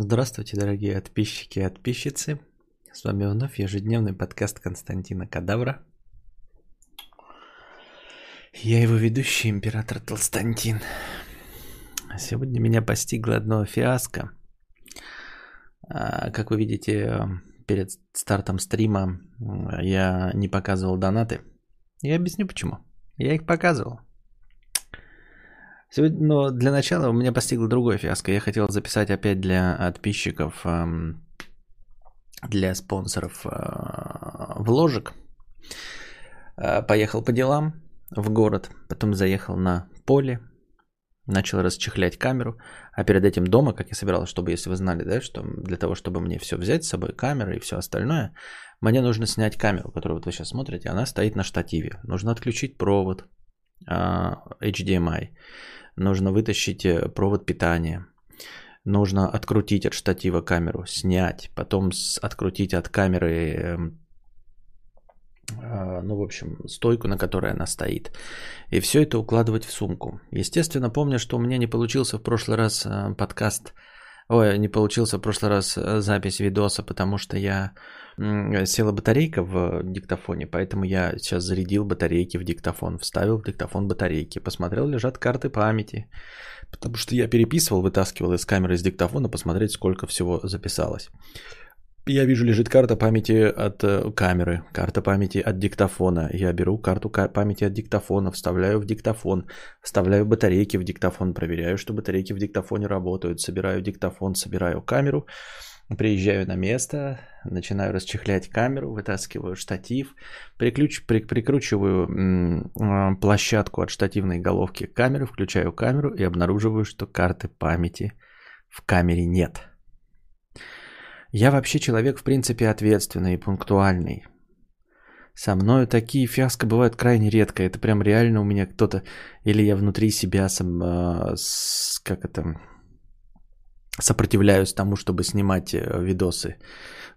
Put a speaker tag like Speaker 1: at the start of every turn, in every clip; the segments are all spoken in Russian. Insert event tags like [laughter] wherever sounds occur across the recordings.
Speaker 1: Здравствуйте, дорогие подписчики и подписчицы. С вами вновь ежедневный подкаст Константина Кадавра. Я его ведущий, император Толстантин. Сегодня меня постигло одно фиаско. А, как вы видите, перед стартом стрима я не показывал донаты. Я объясню почему. Я их показывал. Сегодня, но для начала у меня постигло другое фиаско. Я хотел записать опять для подписчиков, для спонсоров э, вложек. Э, поехал по делам в город, потом заехал на поле, начал расчехлять камеру, а перед этим дома, как я собирался, чтобы, если вы знали, да, что для того, чтобы мне все взять с собой, камеры и все остальное, мне нужно снять камеру, которую вот вы сейчас смотрите, она стоит на штативе. Нужно отключить провод HDMI нужно вытащить э, провод питания, нужно открутить от штатива камеру, снять, потом открутить от камеры, эм, а, ну, в общем, стойку, на которой она стоит. И все это укладывать в сумку. Естественно, помню, что у меня не получился в прошлый раз э, подкаст, ой, не получился в прошлый раз э, запись видоса, потому что я села батарейка в диктофоне, поэтому я сейчас зарядил батарейки в диктофон, вставил в диктофон батарейки, посмотрел, лежат карты памяти, потому что я переписывал, вытаскивал из камеры из диктофона, посмотреть, сколько всего записалось. Я вижу, лежит карта памяти от э, камеры, карта памяти от диктофона. Я беру карту памяти от диктофона, вставляю в диктофон, вставляю батарейки в диктофон, проверяю, что батарейки в диктофоне работают, собираю диктофон, собираю камеру, Приезжаю на место, начинаю расчехлять камеру, вытаскиваю штатив, приключ, при, прикручиваю м, площадку от штативной головки к камере, включаю камеру и обнаруживаю, что карты памяти в камере нет. Я вообще человек, в принципе, ответственный и пунктуальный. Со мною такие фиаско бывают крайне редко. Это прям реально у меня кто-то... Или я внутри себя сам... Э, с, как это сопротивляюсь тому, чтобы снимать э, видосы.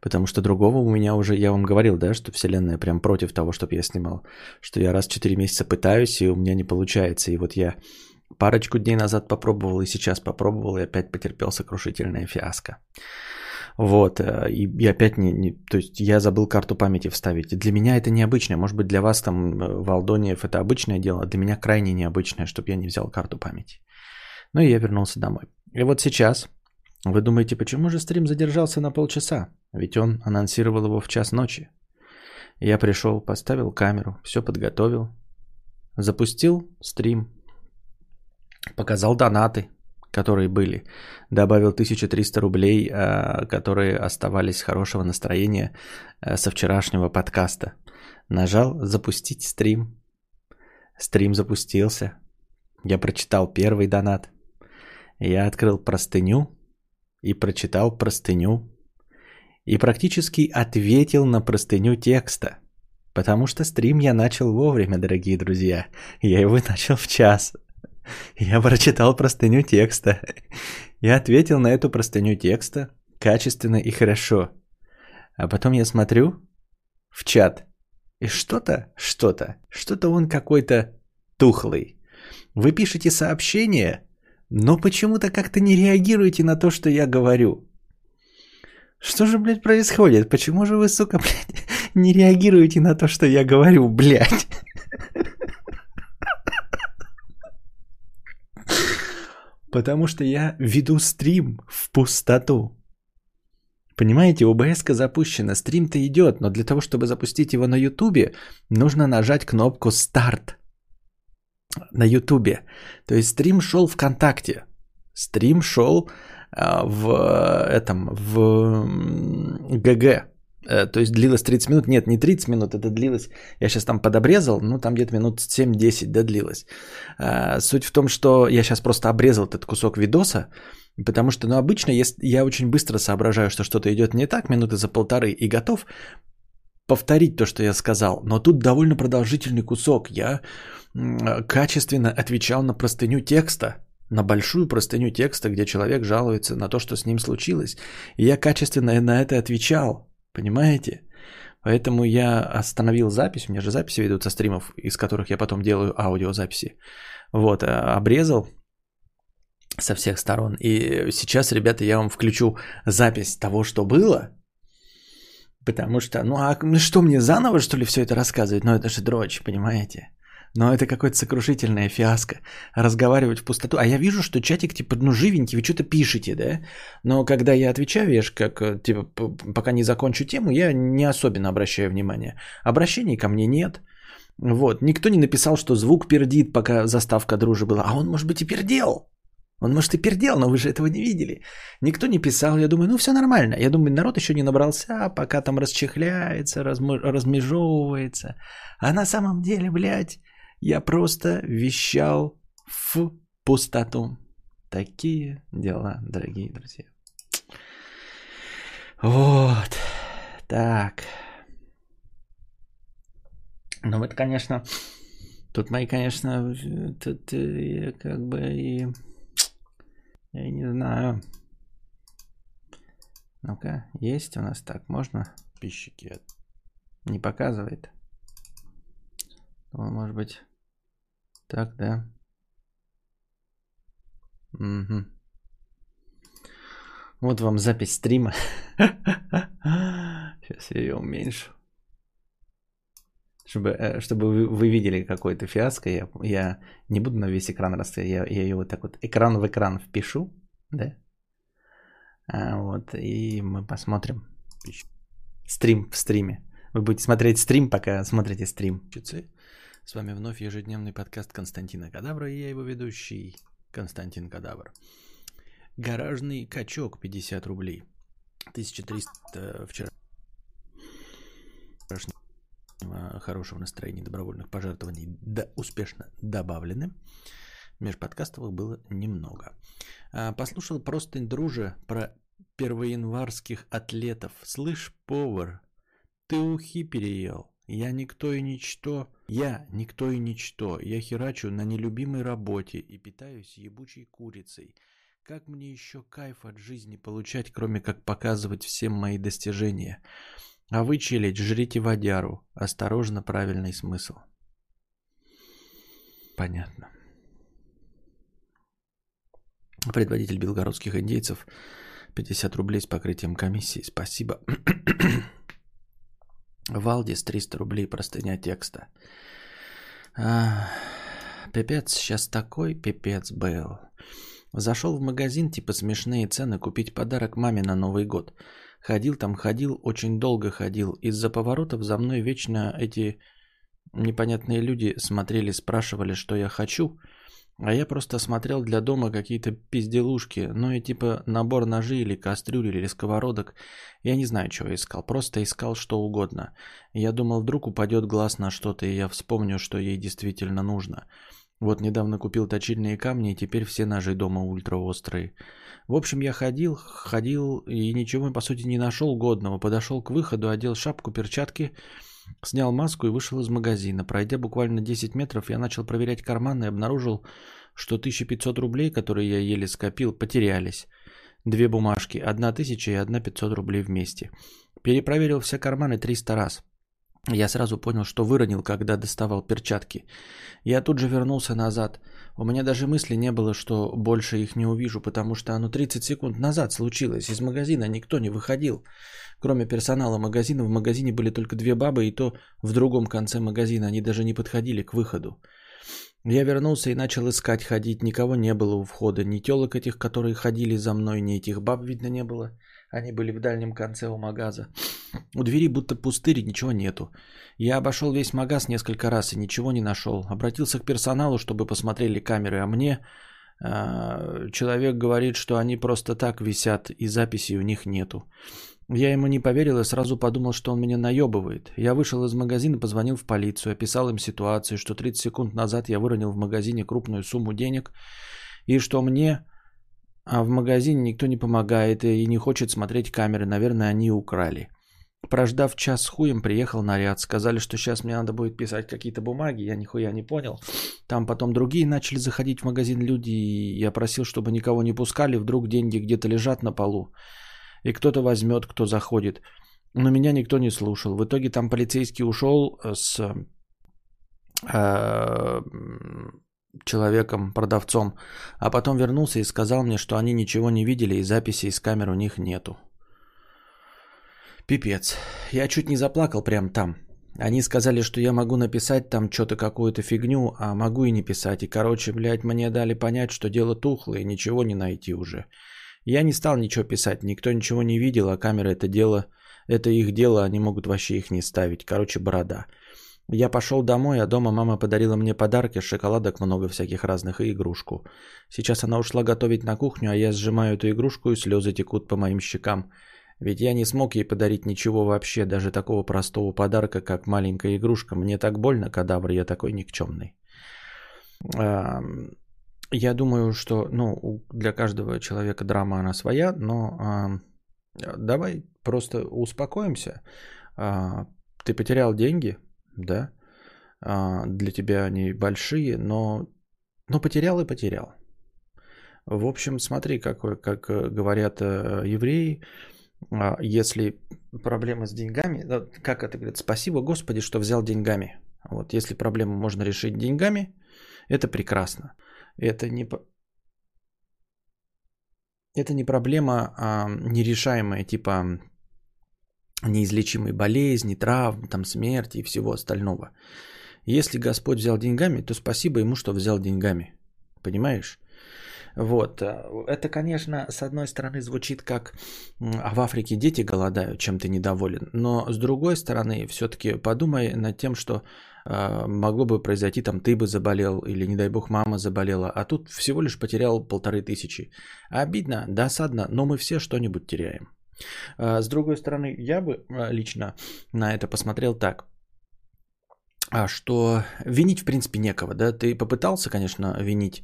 Speaker 1: Потому что другого у меня уже, я вам говорил, да, что Вселенная прям против того, чтобы я снимал. Что я раз в 4 месяца пытаюсь, и у меня не получается. И вот я парочку дней назад попробовал, и сейчас попробовал, и опять потерпел сокрушительное фиаско. Вот, э, и, и опять не, не, то есть я забыл карту памяти вставить. Для меня это необычное, может быть для вас там, э, Валдониев, это обычное дело, для меня крайне необычное, чтобы я не взял карту памяти. Ну и я вернулся домой. И вот сейчас вы думаете, почему же стрим задержался на полчаса? Ведь он анонсировал его в час ночи. Я пришел, поставил камеру, все подготовил, запустил стрим, показал донаты, которые были, добавил 1300 рублей, а, которые оставались хорошего настроения а, со вчерашнего подкаста. Нажал запустить стрим. Стрим запустился. Я прочитал первый донат. Я открыл простыню, и прочитал простыню. И практически ответил на простыню текста. Потому что стрим я начал вовремя, дорогие друзья. Я его [laughs] начал в час. Я прочитал простыню текста. Я ответил на эту простыню текста качественно и хорошо. А потом я смотрю в чат. И что-то, что-то, что-то он какой-то тухлый. Вы пишете сообщение, но почему-то как-то не реагируете на то, что я говорю. Что же, блядь, происходит? Почему же вы, сука, [laughs] блядь, не реагируете на то, что я говорю, блядь? Потому что я веду стрим в пустоту. Понимаете, обс запущена, стрим-то идет, но для того, чтобы запустить его на ютубе, нужно нажать кнопку «Старт» на Ютубе. То есть стрим шел ВКонтакте. Стрим шел а, в этом, в ГГ. Э, то есть длилось 30 минут. Нет, не 30 минут, это длилось. Я сейчас там подобрезал, ну там где-то минут 7-10, да, длилось. А, суть в том, что я сейчас просто обрезал этот кусок видоса, потому что, ну, обычно я очень быстро соображаю, что что-то идет не так, минуты за полторы, и готов повторить то, что я сказал. Но тут довольно продолжительный кусок. Я качественно отвечал на простыню текста, на большую простыню текста, где человек жалуется на то, что с ним случилось. И я качественно на это отвечал, понимаете? Поэтому я остановил запись, у меня же записи ведут со стримов, из которых я потом делаю аудиозаписи. Вот, а, обрезал со всех сторон. И сейчас, ребята, я вам включу запись того, что было. Потому что, ну а что мне заново, что ли, все это рассказывать? Ну это же дрочь, понимаете? Но это какое-то сокрушительное фиаско. Разговаривать в пустоту. А я вижу, что чатик типа, ну живенький, вы что-то пишете, да? Но когда я отвечаю, я же как, э, типа, пока не закончу тему, я не особенно обращаю внимание. Обращений ко мне нет. Вот. Никто не написал, что звук пердит, пока заставка дружи была. А он, может быть, и пердел. Он, может, и пердел, но вы же этого не видели. Никто не писал. Я думаю, ну все нормально. Я думаю, народ еще не набрался, пока там расчехляется, размежевывается. А на самом деле, блядь, я просто вещал в пустоту. Такие дела, дорогие друзья. Вот. Так. Ну, это, конечно, тут мои, конечно, тут э, как бы и я не знаю. Ну-ка, есть у нас так, можно? Пищики не показывает. Ну, может быть, так, да? Угу. Вот вам запись стрима. [laughs] Сейчас я ее уменьшу. Чтобы, э, чтобы вы, вы видели какой-то фиаско, я, я не буду на весь экран расставить, я, я ее вот так вот экран в экран впишу, да? А, вот, и мы посмотрим. Стрим в стриме. Вы будете смотреть стрим, пока смотрите стрим. С вами вновь ежедневный подкаст Константина Кадавра и я его ведущий Константин Кадавр. Гаражный качок 50 рублей. 1300 вчера хорошего настроения добровольных пожертвований да, успешно добавлены. Межподкастовых было немного. А, послушал просто друже про первоянварских атлетов. Слышь, повар, ты ухи переел. Я никто и ничто. Я никто и ничто. Я херачу на нелюбимой работе и питаюсь ебучей курицей. Как мне еще кайф от жизни получать, кроме как показывать всем мои достижения? А вы, челядь, жрите водяру. Осторожно, правильный смысл. Понятно. Предводитель белгородских индейцев 50 рублей с покрытием комиссии. Спасибо. [clears throat] Валдис 300 рублей простыня текста. А, пипец сейчас такой, пипец был. Зашел в магазин, типа смешные цены, купить подарок маме на Новый год. Ходил там, ходил, очень долго ходил. Из-за поворотов за мной вечно эти непонятные люди смотрели, спрашивали, что я хочу. А я просто смотрел для дома какие-то пизделушки, ну и типа набор ножей или кастрюль или сковородок. Я не знаю, чего искал, просто искал что угодно. Я думал, вдруг упадет глаз на что-то, и я вспомню, что ей действительно нужно. Вот недавно купил точильные камни, и теперь все ножи дома ультраострые. В общем, я ходил, ходил и ничего, по сути, не нашел годного. Подошел к выходу, одел шапку, перчатки, снял маску и вышел из магазина. Пройдя буквально 10 метров, я начал проверять карманы и обнаружил, что 1500 рублей, которые я еле скопил, потерялись. Две бумажки, одна тысяча и одна 500 рублей вместе. Перепроверил все карманы 300 раз. Я сразу понял, что выронил, когда доставал перчатки. Я тут же вернулся назад. У меня даже мысли не было, что больше их не увижу, потому что оно 30 секунд назад случилось. Из магазина никто не выходил. Кроме персонала магазина, в магазине были только две бабы, и то в другом конце магазина. Они даже не подходили к выходу. Я вернулся и начал искать, ходить. Никого не было у входа. Ни телок этих, которые ходили за мной, ни этих баб видно не было. Они были в дальнем конце у магаза. У двери будто пустырь, ничего нету. Я обошел весь магаз несколько раз и ничего не нашел. Обратился к персоналу, чтобы посмотрели камеры, а мне э, человек говорит, что они просто так висят и записей у них нету. Я ему не поверил и сразу подумал, что он меня наебывает. Я вышел из магазина, позвонил в полицию, описал им ситуацию, что 30 секунд назад я выронил в магазине крупную сумму денег и что мне а в магазине никто не помогает и не хочет смотреть камеры. Наверное, они украли. Прождав час с хуем, приехал наряд. Сказали, что сейчас мне надо будет писать какие-то бумаги. Я нихуя не понял. Там потом другие начали заходить в магазин люди. И я просил, чтобы никого не пускали. Вдруг деньги где-то лежат на полу. И кто-то возьмет, кто заходит. Но меня никто не слушал. В итоге там полицейский ушел с... Человеком, продавцом, а потом вернулся и сказал мне, что они ничего не видели и записи из камер у них нету. Пипец. Я чуть не заплакал прям там. Они сказали, что я могу написать там что-то какую-то фигню, а могу и не писать. И, короче, блядь, мне дали понять, что дело тухлое, ничего не найти уже. Я не стал ничего писать, никто ничего не видел, а камера это дело, это их дело, они могут вообще их не ставить. Короче, борода. Я пошел домой, а дома мама подарила мне подарки, шоколадок много всяких разных и игрушку. Сейчас она ушла готовить на кухню, а я сжимаю эту игрушку и слезы текут по моим щекам. Ведь я не смог ей подарить ничего вообще, даже такого простого подарка, как маленькая игрушка. Мне так больно, кадавр, я такой никчемный. Я думаю, что ну, для каждого человека драма она своя, но давай просто успокоимся. А, ты потерял деньги, да? А, для тебя они большие, но, но потерял и потерял. В общем, смотри, как, как говорят э, евреи, а, если проблема с деньгами, как это говорят, спасибо Господи, что взял деньгами. Вот, если проблему можно решить деньгами, это прекрасно. Это не, это не проблема а, нерешаемая, типа неизлечимой болезни, травм, там, смерти и всего остального. Если Господь взял деньгами, то спасибо ему, что взял деньгами. Понимаешь? Вот. Это, конечно, с одной стороны звучит как а в Африке дети голодают, чем ты недоволен. Но с другой стороны, все-таки подумай над тем, что э, могло бы произойти, там ты бы заболел, или, не дай бог, мама заболела, а тут всего лишь потерял полторы тысячи. Обидно, досадно, но мы все что-нибудь теряем. Э, с другой стороны, я бы лично на это посмотрел так а что винить, в принципе, некого, да, ты попытался, конечно, винить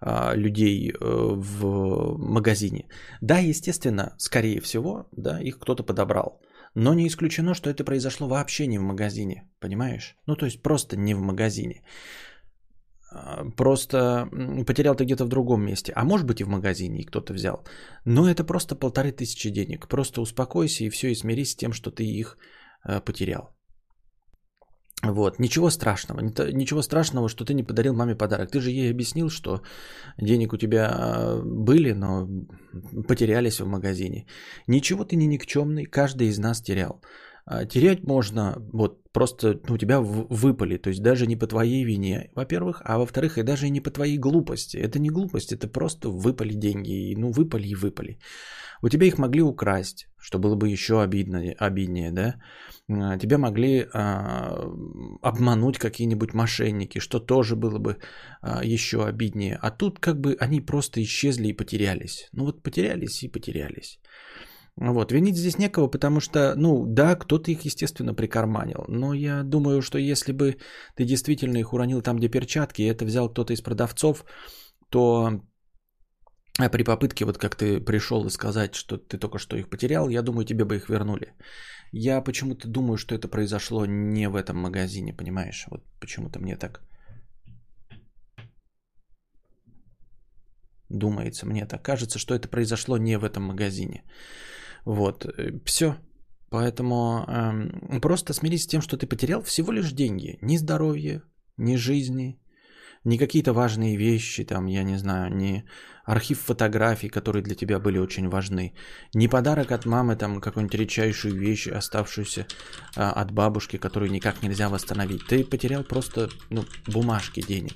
Speaker 1: а, людей э, в магазине. Да, естественно, скорее всего, да, их кто-то подобрал. Но не исключено, что это произошло вообще не в магазине, понимаешь? Ну, то есть просто не в магазине. А, просто потерял ты где-то в другом месте. А может быть и в магазине, и кто-то взял. Но это просто полторы тысячи денег. Просто успокойся и все, и смирись с тем, что ты их э, потерял. Вот, ничего страшного, ничего страшного, что ты не подарил маме подарок. Ты же ей объяснил, что денег у тебя а, были, но потерялись в магазине. Ничего ты не никчемный, каждый из нас терял. А, терять можно, вот просто ну, тебя выпали, то есть даже не по твоей вине, во-первых, а во-вторых, и даже не по твоей глупости. Это не глупость, это просто выпали деньги, ну выпали и выпали. У тебя их могли украсть, что было бы еще обидно, обиднее, да? А, тебя могли а, обмануть какие-нибудь мошенники, что тоже было бы а, еще обиднее. А тут как бы они просто исчезли и потерялись. Ну вот потерялись и потерялись. Вот, винить здесь некого, потому что, ну, да, кто-то их, естественно, прикарманил. Но я думаю, что если бы ты действительно их уронил там, где перчатки, и это взял кто-то из продавцов, то а при попытке, вот как ты пришел и сказать, что ты только что их потерял, я думаю, тебе бы их вернули. Я почему-то думаю, что это произошло не в этом магазине, понимаешь? Вот почему-то мне так думается, мне так кажется, что это произошло не в этом магазине. Вот, э, все. Поэтому эм, просто смирись с тем, что ты потерял всего лишь деньги. Ни здоровье, ни жизни, ни какие-то важные вещи, там, я не знаю, ни архив фотографий, которые для тебя были очень важны, ни подарок от мамы, там, какую-нибудь редчайшую вещь, оставшуюся а, от бабушки, которую никак нельзя восстановить. Ты потерял просто, ну, бумажки денег.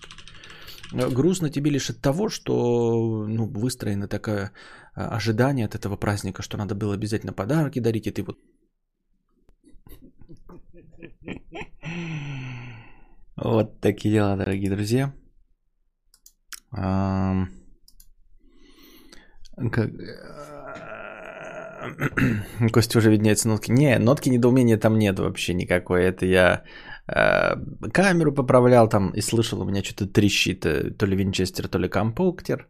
Speaker 1: Грустно тебе лишь от того, что ну, выстроено такое а, ожидание от этого праздника, что надо было обязательно подарки дарить, и ты вот... Вот такие дела, дорогие друзья. Как... [clears throat] Костя уже виднеется нотки. Не, нотки недоумения там нет вообще никакой. Это я э, камеру поправлял там и слышал, у меня что-то трещит. Э, то ли винчестер, то ли компуктер.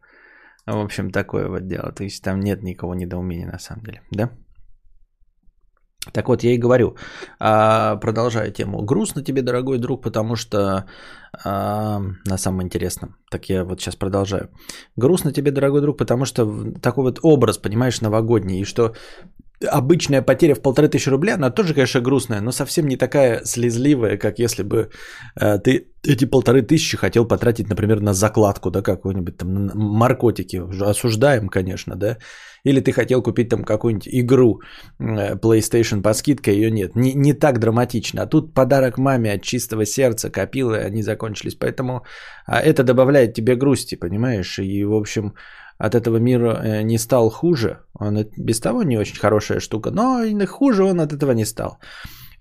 Speaker 1: В общем, такое вот дело. То есть там нет никакого недоумения на самом деле. Да? Так вот, я и говорю, а, продолжая тему. Грустно тебе, дорогой друг, потому что а, на самом интересном. Так я вот сейчас продолжаю. Грустно тебе, дорогой друг, потому что такой вот образ, понимаешь, новогодний, и что обычная потеря в полторы тысячи рублей, она тоже, конечно, грустная, но совсем не такая слезливая, как если бы э, ты эти полторы тысячи хотел потратить, например, на закладку, да, какой-нибудь там на наркотики. Осуждаем, конечно, да. Или ты хотел купить там какую-нибудь игру э, PlayStation по скидке, ее нет. Не, не так драматично. А тут подарок маме от чистого сердца копил, и они закончились. Поэтому а это добавляет тебе грусти, понимаешь? И, в общем, от этого мира э, не стал хуже. Он без того не очень хорошая штука, но и хуже он от этого не стал.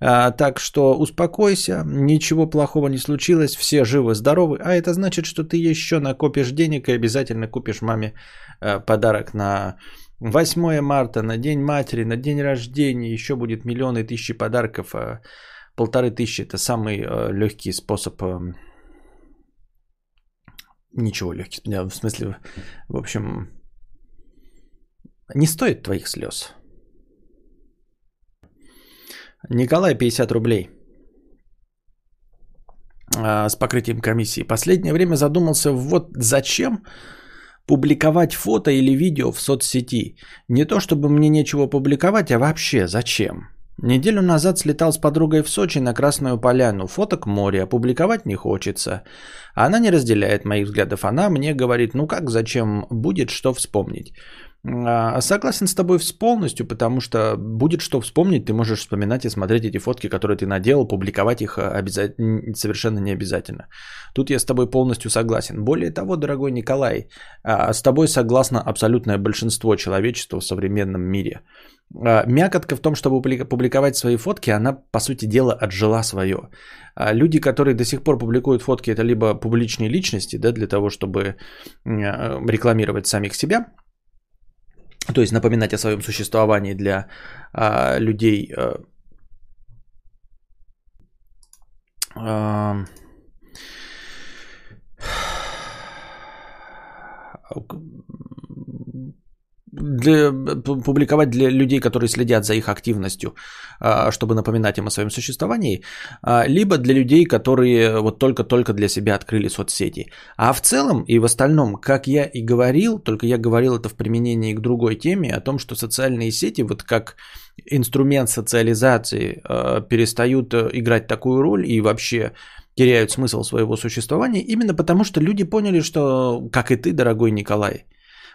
Speaker 1: А, так что успокойся, ничего плохого не случилось, все живы, здоровы, а это значит, что ты еще накопишь денег и обязательно купишь маме э, подарок на 8 марта, на День матери, на день рождения, еще будет миллионы тысячи подарков, а полторы тысячи это самый э, легкий способ эм, Ничего легких. В смысле, в общем, не стоит твоих слез. Николай, 50 рублей. А, с покрытием комиссии. Последнее время задумался, вот зачем публиковать фото или видео в соцсети. Не то, чтобы мне нечего публиковать, а вообще зачем? Неделю назад слетал с подругой в Сочи на Красную Поляну. Фоток море, опубликовать не хочется. Она не разделяет моих взглядов. Она мне говорит, ну как, зачем, будет что вспомнить. А, согласен с тобой полностью, потому что будет что вспомнить, ты можешь вспоминать и смотреть эти фотки, которые ты наделал, публиковать их а, обязательно, совершенно не обязательно. Тут я с тобой полностью согласен. Более того, дорогой Николай, а, с тобой согласно абсолютное большинство человечества в современном мире. Мякотка в том, чтобы публиковать свои фотки, она, по сути дела, отжила свое. Люди, которые до сих пор публикуют фотки, это либо публичные личности, да, для того, чтобы рекламировать самих себя – то есть напоминать о своем существовании для а, людей, а, а, для, публиковать для людей, которые следят за их активностью, а, чтобы напоминать им о своем существовании, а, либо для людей, которые вот только-только для себя открыли соцсети. А в целом и в остальном, как я и говорил, только я говорил это в применении к другой теме, о том, что социальные сети, вот как инструмент социализации, а, перестают э, играть такую роль и вообще теряют смысл своего существования, именно потому что люди поняли, что, как и ты, дорогой Николай,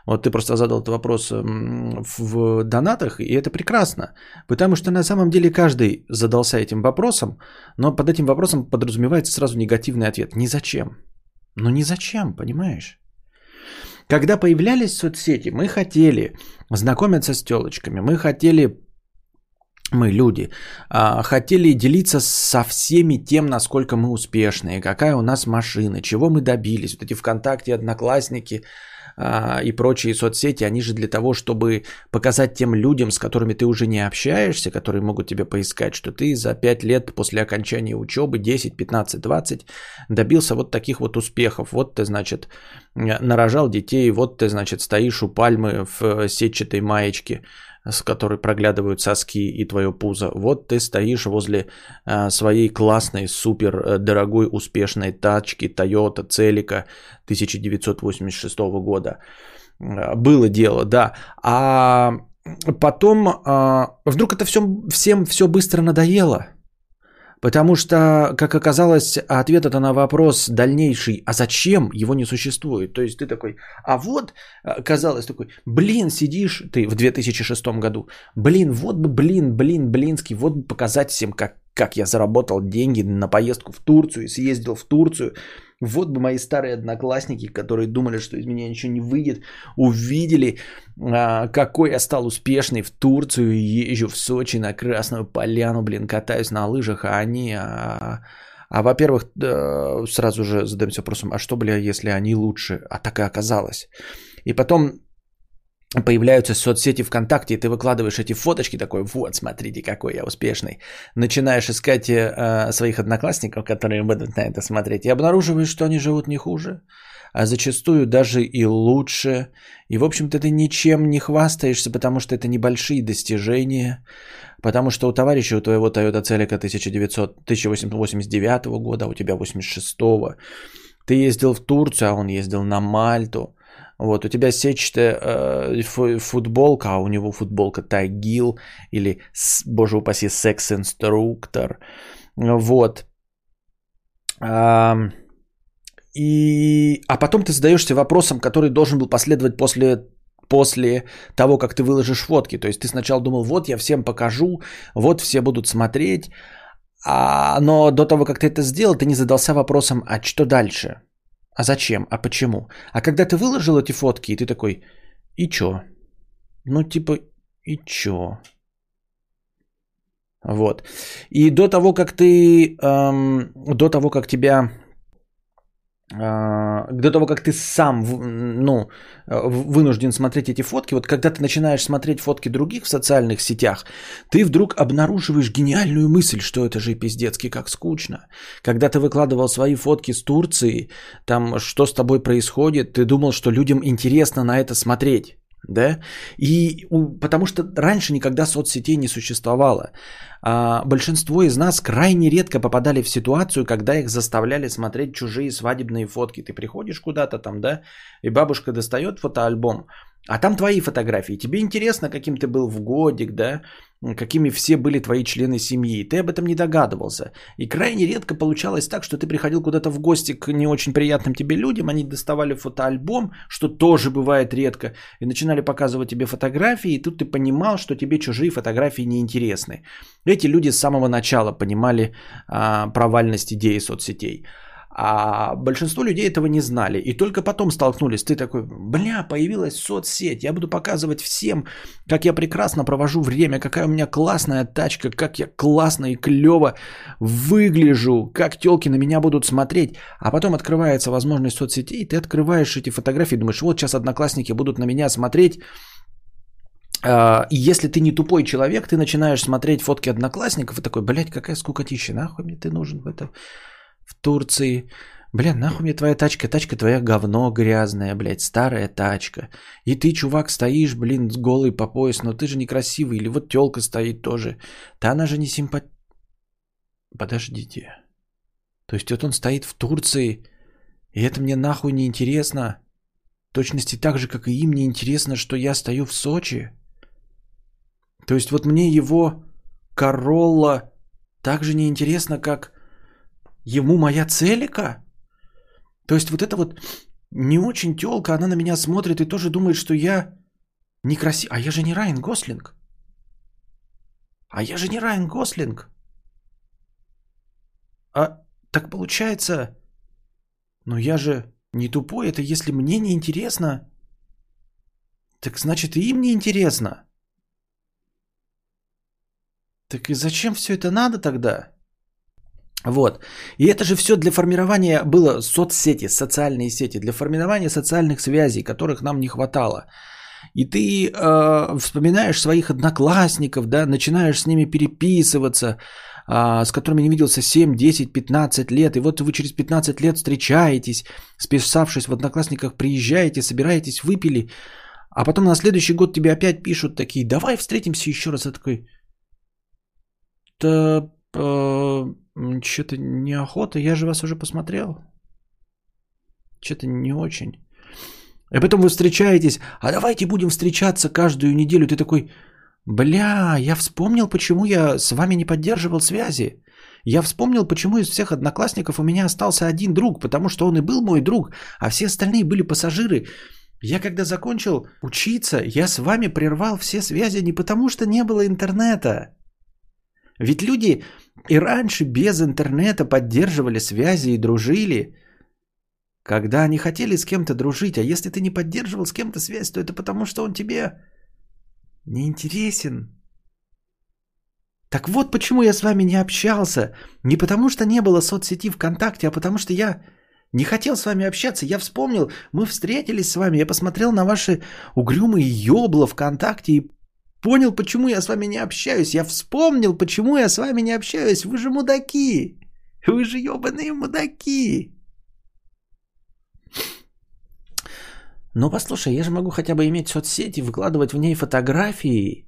Speaker 1: вот ты просто задал этот вопрос в донатах, и это прекрасно, потому что на самом деле каждый задался этим вопросом, но под этим вопросом подразумевается сразу негативный ответ. Ни зачем. Ну ни зачем, понимаешь? Когда появлялись соцсети, мы хотели знакомиться с телочками, мы хотели мы люди, а, хотели делиться со всеми тем, насколько мы успешные, какая у нас машина, чего мы добились. Вот эти ВКонтакте, Одноклассники, а, и прочие соцсети, они же для того, чтобы показать тем людям, с которыми ты уже не общаешься, которые могут тебя поискать, что ты за 5 лет после окончания учебы, 10, 15, 20, добился вот таких вот успехов. Вот ты, значит, нарожал детей, вот ты, значит, стоишь у пальмы в сетчатой маечке, с которой проглядывают соски и твое пузо. Вот ты стоишь возле э, своей классной, супер э, дорогой, успешной тачки Toyota Celica 1986 года. Э, было дело, да. А потом э, вдруг это все, всем все быстро надоело. Потому что, как оказалось, ответа на вопрос дальнейший, а зачем его не существует. То есть ты такой, а вот, э, казалось такой, блин, сидишь ты в 2006 году, блин, вот бы, блин, блин, блинский, вот бы показать всем, как, как я заработал деньги на поездку в Турцию и съездил в Турцию, вот бы мои старые одноклассники, которые думали, что из меня ничего не выйдет, увидели, а, какой я стал успешный в Турцию, езжу в Сочи на Красную Поляну, блин, катаюсь на лыжах, а они... А, а во-первых, сразу же задаемся вопросом, а что, бля, если они лучше? А так и оказалось. И потом появляются соцсети ВКонтакте, и ты выкладываешь эти фоточки, такой, вот, смотрите, какой я успешный. Начинаешь искать э, своих одноклассников, которые будут на это смотреть, и обнаруживаешь, что они живут не хуже, а зачастую даже и лучше. И, в общем-то, ты ничем не хвастаешься, потому что это небольшие достижения, потому что у товарища, у твоего Toyota Celica 1900, 1889 года, а у тебя 86 -го. Ты ездил в Турцию, а он ездил на Мальту, Вот, у тебя сетчатая э, футболка, а у него футболка Тайгил или, боже упаси, секс-инструктор. Вот. А, и, а потом ты задаешься вопросом, который должен был последовать после после того, как ты выложишь фотки. То есть ты сначала думал, вот я всем покажу, вот все будут смотреть, а, но до того, как ты это сделал, ты не задался вопросом, а что дальше? А зачем? А почему? А когда ты выложил эти фотки, и ты такой, и чё? Ну, типа, и чё? Вот. И до того, как ты, эм, до того, как тебя до того, как ты сам ну, вынужден смотреть эти фотки, вот когда ты начинаешь смотреть фотки других в социальных сетях, ты вдруг обнаруживаешь гениальную мысль, что это же пиздецки как скучно. Когда ты выкладывал свои фотки с Турции, там что с тобой происходит, ты думал, что людям интересно на это смотреть да, и потому что раньше никогда соцсетей не существовало. А большинство из нас крайне редко попадали в ситуацию, когда их заставляли смотреть чужие свадебные фотки. Ты приходишь куда-то там, да, и бабушка достает фотоальбом, а там твои фотографии. Тебе интересно, каким ты был в годик, да, какими все были твои члены семьи. Ты об этом не догадывался. И крайне редко получалось так, что ты приходил куда-то в гости к не очень приятным тебе людям, они доставали фотоальбом, что тоже бывает редко, и начинали показывать тебе фотографии, и тут ты понимал, что тебе чужие фотографии не интересны. Эти люди с самого начала понимали а, провальность идеи соцсетей. А большинство людей этого не знали. И только потом столкнулись. Ты такой, бля, появилась соцсеть. Я буду показывать всем, как я прекрасно провожу время, какая у меня классная тачка, как я классно и клево выгляжу, как телки на меня будут смотреть. А потом открывается возможность соцсетей, и ты открываешь эти фотографии, думаешь, вот сейчас одноклассники будут на меня смотреть. А, и если ты не тупой человек, ты начинаешь смотреть фотки одноклассников и такой, блядь, какая скукотища, нахуй мне ты нужен в это в Турции. Бля, нахуй мне твоя тачка? Тачка твоя говно грязная, блядь, старая тачка. И ты, чувак, стоишь, блин, голый по пояс, но ты же некрасивый. Или вот телка стоит тоже. Да она же не симпат... Подождите. То есть вот он стоит в Турции, и это мне нахуй не интересно. Точности так же, как и им не интересно, что я стою в Сочи. То есть вот мне его Королла так же интересно, как Ему моя целика? То есть вот это вот не очень телка, она на меня смотрит и тоже думает, что я некрасив. А я же не Райан Гослинг. А я же не Райан Гослинг. А так получается, но я же не тупой, это если мне не интересно, так значит и им не интересно. Так и зачем все это надо тогда? Вот. И это же все для формирования было соцсети, социальные сети, для формирования социальных связей, которых нам не хватало. И ты э, вспоминаешь своих одноклассников, да, начинаешь с ними переписываться, э, с которыми не виделся 7, 10, 15 лет. И вот вы через 15 лет встречаетесь, списавшись в одноклассниках, приезжаете, собираетесь, выпили. А потом на следующий год тебе опять пишут такие, давай встретимся еще раз. Я такой, да, что-то неохота, я же вас уже посмотрел. Что-то не очень. И потом вы встречаетесь, а давайте будем встречаться каждую неделю. Ты такой, бля, я вспомнил, почему я с вами не поддерживал связи. Я вспомнил, почему из всех одноклассников у меня остался один друг, потому что он и был мой друг, а все остальные были пассажиры. Я когда закончил учиться, я с вами прервал все связи не потому, что не было интернета. Ведь люди и раньше без интернета поддерживали связи и дружили, когда они хотели с кем-то дружить. А если ты не поддерживал с кем-то связь, то это потому, что он тебе не интересен. Так вот почему я с вами не общался. Не потому, что не было соцсети ВКонтакте, а потому что я не хотел с вами общаться. Я вспомнил, мы встретились с вами, я посмотрел на ваши угрюмые ёбла ВКонтакте и понял, почему я с вами не общаюсь. Я вспомнил, почему я с вами не общаюсь. Вы же мудаки. Вы же ебаные мудаки. Ну послушай, я же могу хотя бы иметь соцсети, выкладывать в ней фотографии.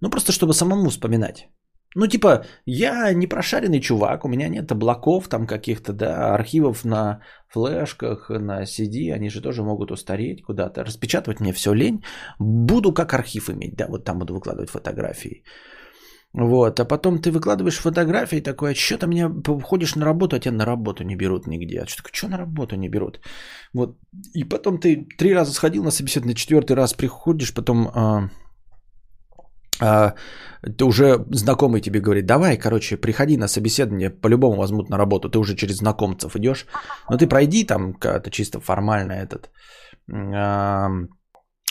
Speaker 1: Ну просто чтобы самому вспоминать. Ну, типа, я не прошаренный чувак, у меня нет облаков там каких-то, да, архивов на флешках, на CD, они же тоже могут устареть куда-то. Распечатывать мне все лень. Буду как архив иметь, да, вот там буду выкладывать фотографии. Вот, а потом ты выкладываешь фотографии такое, что-то меня ходишь на работу, а тебя на работу не берут нигде. А что такое, что на работу не берут? Вот, и потом ты три раза сходил на собеседование, четвертый раз приходишь, потом а, а, ты уже знакомый тебе говорит, давай, короче, приходи на собеседование, по-любому возьмут на работу, ты уже через знакомцев идешь, но ты пройди там как-то чисто формально этот, а,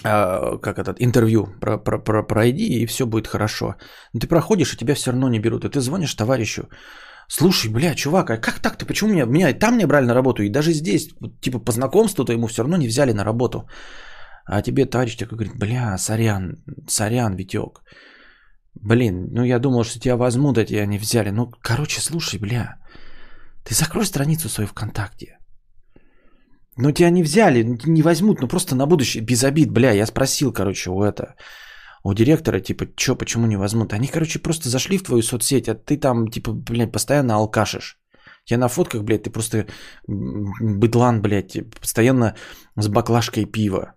Speaker 1: а, как этот, интервью про, про, про, пройди, и все будет хорошо. Но ты проходишь, и тебя все равно не берут, и ты звонишь товарищу, слушай, бля, чувак, а как так-то, почему меня, меня и там не брали на работу, и даже здесь, типа по знакомству-то ему все равно не взяли на работу. А тебе товарищ такой говорит, бля, сорян, сорян, Витек. Блин, ну я думал, что тебя возьмут, а тебя не взяли. Ну, короче, слушай, бля, ты закрой страницу свою ВКонтакте. Ну, тебя не взяли, не возьмут, ну просто на будущее, без обид, бля, я спросил, короче, у это, у директора, типа, что, почему не возьмут? Они, короче, просто зашли в твою соцсеть, а ты там, типа, блядь, постоянно алкашишь. Я на фотках, блядь, ты просто быдлан, блядь, постоянно с баклажкой пива.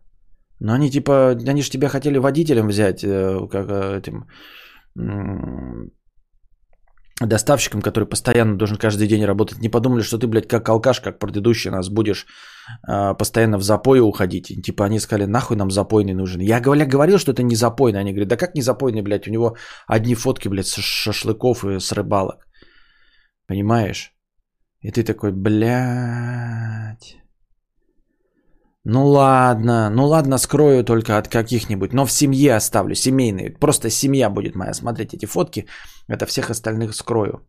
Speaker 1: Но они типа, они же тебя хотели водителем взять, э, как э, этим доставщиком, который постоянно должен каждый день работать. Не подумали, что ты, блядь, как алкаш, как предыдущий нас будешь э, постоянно в запое уходить. Типа они сказали, нахуй нам запойный нужен. Я говоря, говорил, что это не запойный. Они говорят, да как не запойный, блядь, у него одни фотки, блядь, с шашлыков и с рыбалок. Понимаешь? И ты такой, блядь. Ну ладно, ну ладно, скрою только от каких-нибудь, но в семье оставлю, семейные. Просто семья будет моя смотреть эти фотки, это всех остальных скрою.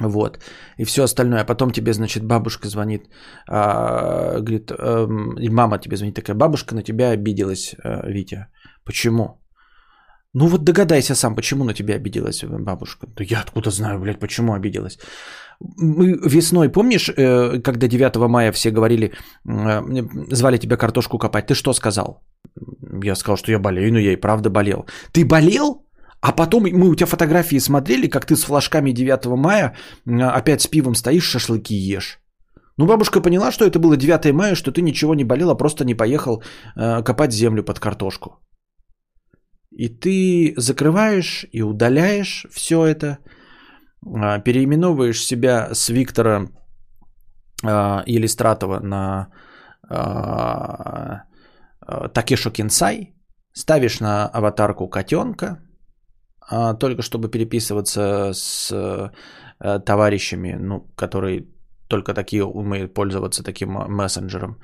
Speaker 1: Вот. И все остальное. А потом тебе, значит, бабушка звонит, а, говорит, а, мама тебе звонит такая, бабушка на тебя обиделась, а, Витя. Почему? Ну вот догадайся сам, почему на тебя обиделась бабушка. Да я откуда знаю, блядь, почему обиделась. Мы весной, помнишь, э, когда 9 мая все говорили, звали тебя картошку копать, ты что сказал? Я сказал, что я болею, но я и правда болел. Ты болел? А потом мы у тебя фотографии смотрели, как ты с флажками 9 мая опять с пивом стоишь, шашлыки ешь. Ну, бабушка поняла, что это было 9 мая, что ты ничего не болел, а просто не поехал э, копать землю под картошку. И ты закрываешь и удаляешь все это, переименовываешь себя с Виктора Елистратова на а, а, Такешо Кинсай, ставишь на аватарку котенка, только чтобы переписываться с товарищами, ну, которые только такие умеют пользоваться таким мессенджером.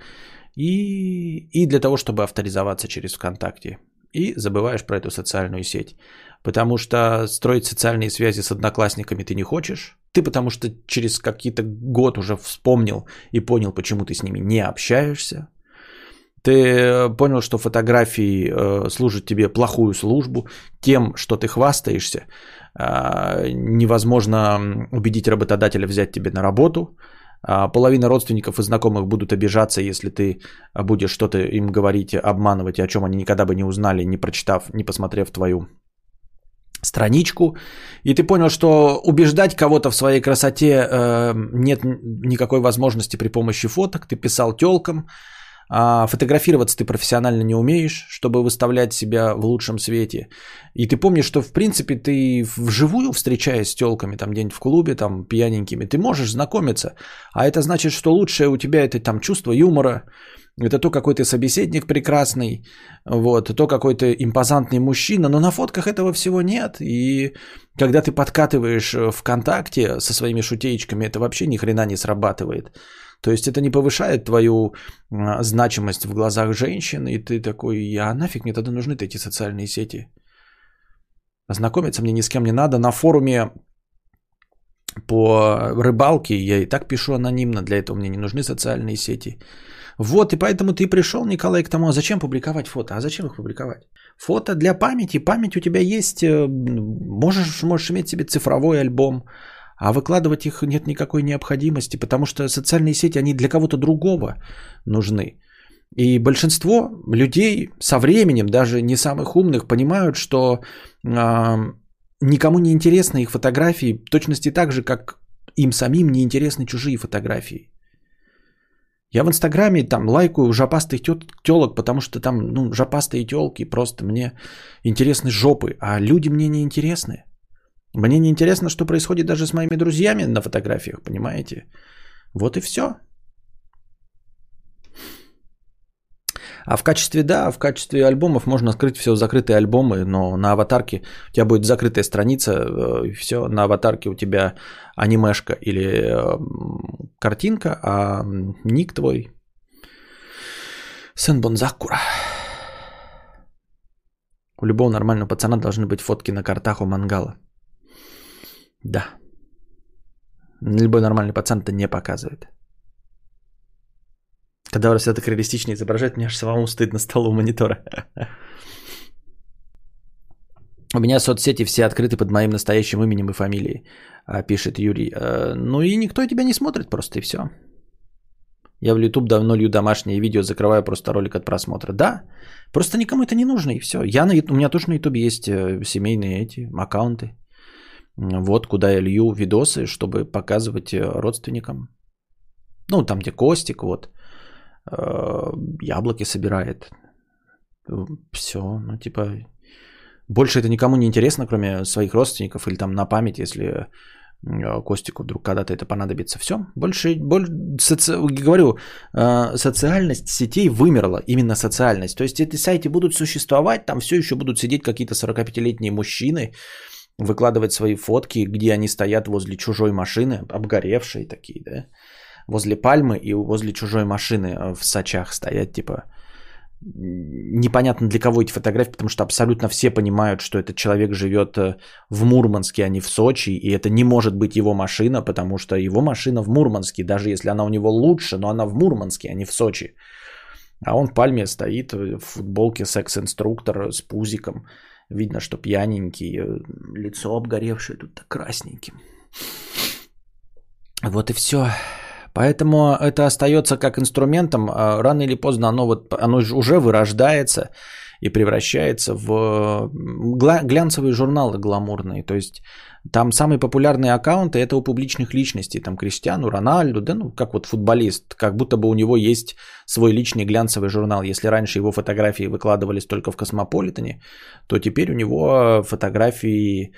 Speaker 1: И, и для того, чтобы авторизоваться через ВКонтакте. И забываешь про эту социальную сеть. Потому что строить социальные связи с одноклассниками ты не хочешь. Ты потому что через какие-то год уже вспомнил и понял, почему ты с ними не общаешься. Ты э, понял, что фотографии э, служат тебе плохую службу. Тем, что ты хвастаешься, э, невозможно убедить работодателя взять тебя на работу. А половина родственников и знакомых будут обижаться, если ты будешь что-то им говорить, обманывать, о чем они никогда бы не узнали, не прочитав, не посмотрев твою страничку, и ты понял, что убеждать кого-то в своей красоте э, нет никакой возможности при помощи фоток. Ты писал телкам, а фотографироваться ты профессионально не умеешь, чтобы выставлять себя в лучшем свете. И ты помнишь, что в принципе ты вживую встречаясь с телками, там где-нибудь в клубе, там пьяненькими, ты можешь знакомиться. А это значит, что лучшее у тебя это там чувство юмора, это то, какой ты собеседник прекрасный, вот, то, какой ты импозантный мужчина, но на фотках этого всего нет. И когда ты подкатываешь ВКонтакте со своими шутеечками, это вообще ни хрена не срабатывает. То есть это не повышает твою значимость в глазах женщин, и ты такой, а нафиг мне тогда нужны эти социальные сети? Знакомиться мне ни с кем не надо. На форуме по рыбалке я и так пишу анонимно, для этого мне не нужны социальные сети. Вот, и поэтому ты пришел, Николай, к тому, а зачем публиковать фото? А зачем их публиковать? Фото для памяти, память у тебя есть, э, можешь, можешь иметь себе цифровой альбом, а выкладывать их нет никакой необходимости, потому что социальные сети, они для кого-то другого нужны. И большинство людей со временем, даже не самых умных, понимают, что э, никому не интересны их фотографии, точности так же, как им самим не интересны чужие фотографии. Я в Инстаграме там лайкаю жопастых телок, потому что там ну, жопастые телки просто мне интересны жопы, а люди мне не интересны. Мне не интересно, что происходит даже с моими друзьями на фотографиях, понимаете? Вот и все. А в качестве, да, в качестве альбомов можно открыть все закрытые альбомы, но на аватарке у тебя будет закрытая страница, э, и все, на аватарке у тебя анимешка или э, картинка, а ник твой Сенбон Закура. У любого нормального пацана должны быть фотки на картах у мангала. Да. Любой нормальный пацан это не показывает. Когда все так реалистично изображает, мне аж самому стыдно стало у монитора. [laughs] У меня соцсети все открыты под моим настоящим именем и фамилией, а, пишет Юрий. Э, ну и никто тебя не смотрит просто и все. Я в YouTube давно лью домашние видео, закрываю просто ролик от просмотра. Да, просто никому это не нужно и все. Я на, у меня тоже на YouTube есть э, семейные эти аккаунты. Вот куда я лью видосы, чтобы показывать э, родственникам. Ну, там, где Костик, вот. Э, яблоки собирает. Все, ну типа, больше это никому не интересно, кроме своих родственников или там на память, если э, Костику вдруг когда-то это понадобится. Все, больше, больше соци... говорю, э, социальность сетей вымерла, именно социальность. То есть эти сайты будут существовать, там все еще будут сидеть какие-то 45-летние мужчины, выкладывать свои фотки, где они стоят возле чужой машины, обгоревшие такие, да, возле пальмы и возле чужой машины э, в Сочах стоят, типа, непонятно для кого эти фотографии, потому что абсолютно все понимают, что этот человек живет э, в Мурманске, а не в Сочи, и это не может быть его машина, потому что его машина в Мурманске, даже если она у него лучше, но она в Мурманске, а не в Сочи. А он в пальме стоит в футболке секс-инструктор с пузиком. Видно, что пьяненький, э, лицо обгоревшее тут красненьким. Вот и все. Поэтому это остается как инструментом. А рано или поздно оно, вот, оно уже вырождается и превращается в глянцевые журналы гламурные. То есть там самые популярные аккаунты это у публичных личностей, там Криштиану, Рональду, да, ну как вот футболист, как будто бы у него есть свой личный глянцевый журнал. Если раньше его фотографии выкладывались только в Космополитене, то теперь у него фотографии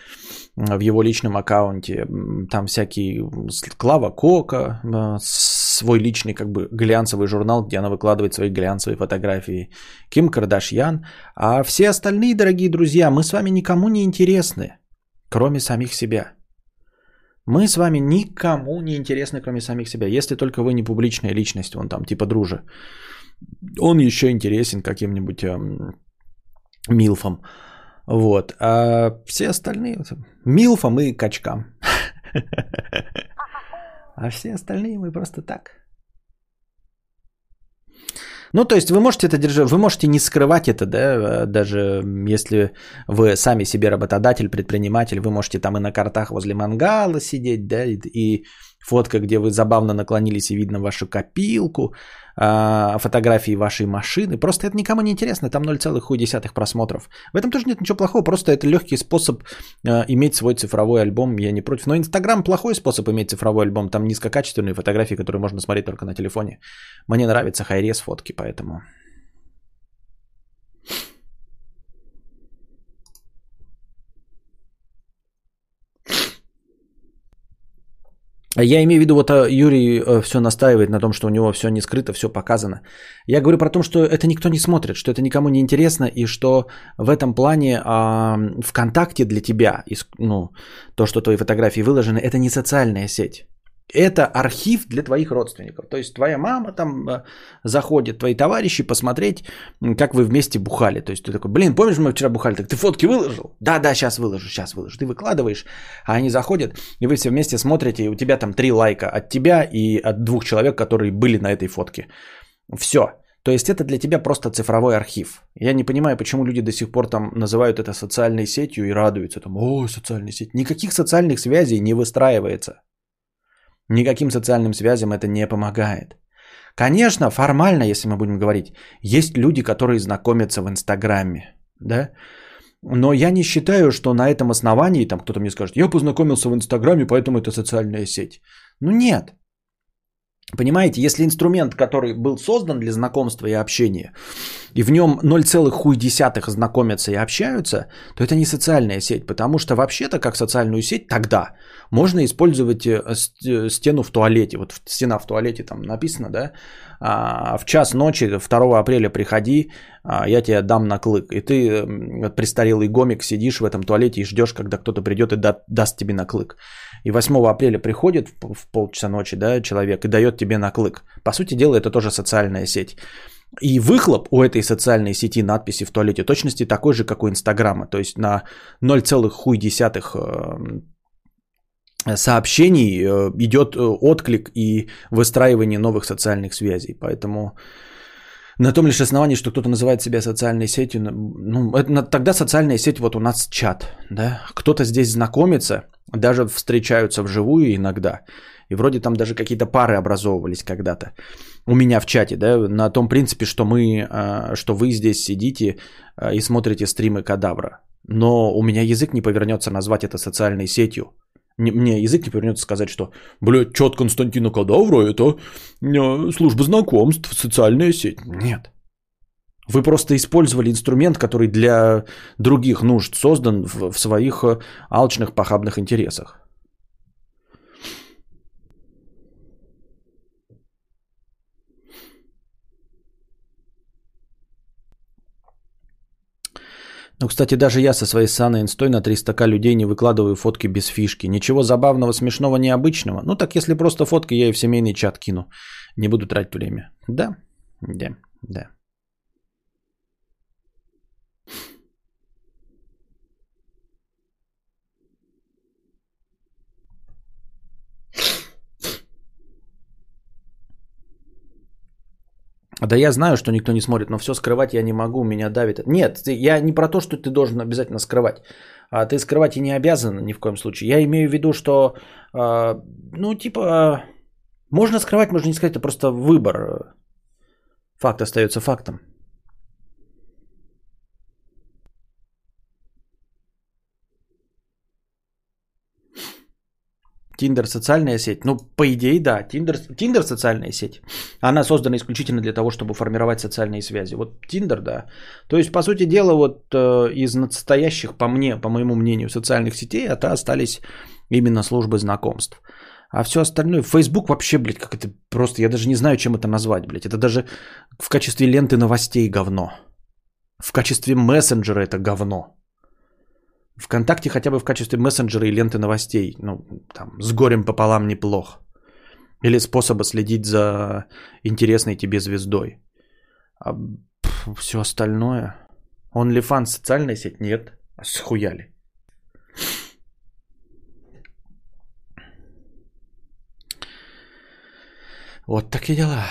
Speaker 1: в его личном аккаунте, там всякие Клава Кока, свой личный как бы глянцевый журнал, где она выкладывает свои глянцевые фотографии, Ким Кардашьян, а все остальные, дорогие друзья, мы с вами никому не интересны кроме самих себя. Мы с вами никому не интересны, кроме самих себя. Если только вы не публичная личность, он там типа дружа. Он еще интересен каким-нибудь эм, милфом. Вот. А все остальные милфом и качкам. [laughs] А все остальные мы просто так. Ну, то есть вы можете это держать, вы можете не скрывать это, да, даже если вы сами себе работодатель, предприниматель, вы можете там и на картах возле мангала сидеть, да, и, и фотка, где вы забавно наклонились и видно вашу копилку, а, фотографии вашей машины. Просто это никому не интересно, там 0,1 просмотров. В этом тоже нет ничего плохого, просто это легкий способ а, иметь свой цифровой альбом, я не против. Но Инстаграм плохой способ иметь цифровой альбом, там низкокачественные фотографии, которые можно смотреть только на телефоне. Мне нравится хайрес фотки, поэтому... Я имею в виду, вот а, Юрий э, все настаивает на том, что у него все не скрыто, все показано. Я говорю про то, что это никто не смотрит, что это никому не интересно, и что в этом плане а, ВКонтакте для тебя, ну, то, что твои фотографии выложены, это не социальная сеть. Это архив для твоих родственников. То есть твоя мама там э, заходит, твои товарищи посмотреть, как вы вместе бухали. То есть ты такой, блин, помнишь, мы вчера бухали? Так ты фотки выложил? Да, да, сейчас выложу, сейчас выложу. Ты выкладываешь, а они заходят, и вы все вместе смотрите, и у тебя там три лайка от тебя и от двух человек, которые были на этой фотке. Все. То есть это для тебя просто цифровой архив. Я не понимаю, почему люди до сих пор там называют это социальной сетью и радуются. Там, о, социальная сеть. Никаких социальных связей не выстраивается. Никаким социальным связям это не помогает. Конечно, формально, если мы будем говорить, есть люди, которые знакомятся в Инстаграме, да, Но я не считаю, что на этом основании, там кто-то мне скажет, я познакомился в Инстаграме, поэтому это социальная сеть. Ну нет. Понимаете, если инструмент, который был создан для знакомства и общения, и в нем 0,1 знакомятся и общаются, то это не социальная сеть, потому что вообще-то как социальную сеть тогда можно использовать э, э, стену в туалете. Вот стена в туалете там написано, да, а, в час ночи 2 апреля приходи, а, я тебе дам на клык. И ты, престарелый гомик, сидишь в этом туалете и ждешь, когда кто-то придет и да, даст тебе на клык. И 8 апреля приходит в полчаса ночи да, человек и дает тебе на клык. По сути дела, это тоже социальная сеть. И выхлоп у этой социальной сети надписи в туалете точности такой же, как у Инстаграма. То есть на 0,1 сообщений э, идет э, отклик и выстраивание новых социальных связей. Поэтому на том лишь основании, что кто-то называет себя социальной сетью, ну, это, тогда социальная сеть, вот у нас чат, да, кто-то здесь знакомится, даже встречаются вживую иногда, и вроде там даже какие-то пары образовывались когда-то. У меня в чате, да, на том принципе, что мы, а, что вы здесь сидите и смотрите стримы кадавра. Но у меня язык не повернется назвать это социальной сетью. Мне язык не повернется сказать, что, блядь, чат Константина Кадавра это служба знакомств, социальная сеть. Нет. Вы просто использовали инструмент, который для других нужд создан в, в своих э, алчных похабных интересах. Ну, кстати, даже я со своей саной инстой на 300к людей не выкладываю фотки без фишки. Ничего забавного, смешного, необычного. Ну, так если просто фотки, я и в семейный чат кину. Не буду тратить время. Да, да, да. Да я знаю, что никто не смотрит, но все скрывать я не могу, меня давит. Нет, я не про то, что ты должен обязательно скрывать. А ты скрывать и не обязан ни в коем случае. Я имею в виду, что, э, ну, типа, можно скрывать, можно не скрывать, это просто выбор. Факт остается фактом. Тиндер социальная сеть? Ну, по идее, да. Тиндер, Тиндер социальная сеть. Она создана исключительно для того, чтобы формировать социальные связи. Вот Тиндер, да. То есть, по сути дела, вот э, из настоящих, по мне, по моему мнению, социальных сетей, это остались именно службы знакомств. А все остальное, Facebook вообще, блядь, как это просто, я даже не знаю, чем это назвать, блядь. Это даже в качестве ленты новостей говно. В качестве мессенджера это говно. ВКонтакте хотя бы в качестве мессенджера и ленты новостей, ну, там, с горем пополам неплохо. Или способа следить за интересной тебе звездой. А все остальное... OnlyFans социальная сеть? Нет. А схуяли. Вот такие дела.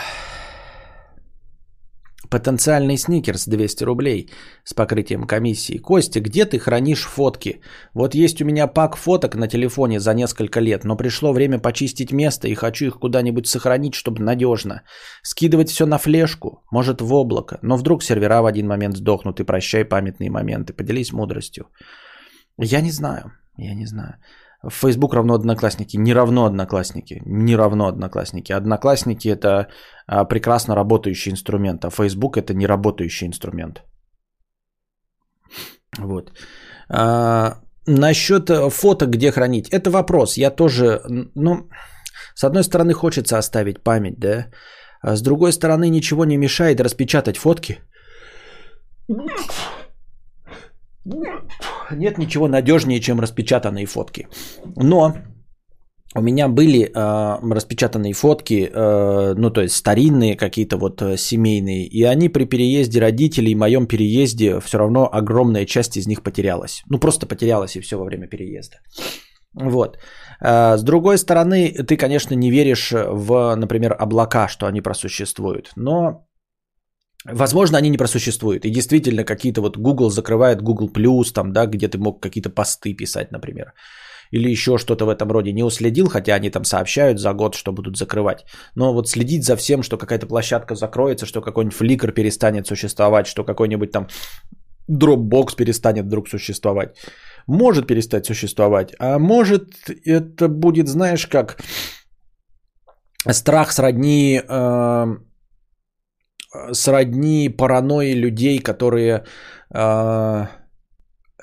Speaker 1: Потенциальный сникерс 200 рублей с покрытием комиссии. Костя, где ты хранишь фотки? Вот есть у меня пак фоток на телефоне за несколько лет, но пришло время почистить место и хочу их куда-нибудь сохранить, чтобы надежно. Скидывать все на флешку, может в облако, но вдруг сервера в один момент сдохнут и прощай памятные моменты. Поделись мудростью. Я не знаю, я не знаю. Facebook равно одноклассники. Не равно одноклассники. Не равно одноклассники. Одноклассники это а, прекрасно работающий инструмент, а Facebook это не работающий инструмент. Вот. А, насчет фото, где хранить. Это вопрос. Я тоже, ну, с одной стороны хочется оставить память, да. А с другой стороны ничего не мешает распечатать фотки нет ничего надежнее, чем распечатанные фотки. Но у меня были э, распечатанные фотки, э, ну то есть старинные какие-то вот э, семейные, и они при переезде родителей, моем переезде, все равно огромная часть из них потерялась. Ну просто потерялась и все во время переезда. Вот. Э, с другой стороны, ты, конечно, не веришь в, например, облака, что они просуществуют, но Возможно, они не просуществуют. И действительно, какие-то вот Google закрывает Google Plus, там, да, где ты мог какие-то посты писать, например. Или еще что-то в этом роде. Не уследил, хотя они там сообщают за год, что будут закрывать. Но вот следить за всем, что какая-то площадка закроется, что какой-нибудь фликр перестанет существовать, что какой-нибудь там Dropbox перестанет вдруг существовать. Может перестать существовать, а может это будет, знаешь, как страх сродни, э, сродни паранойи людей, которые э,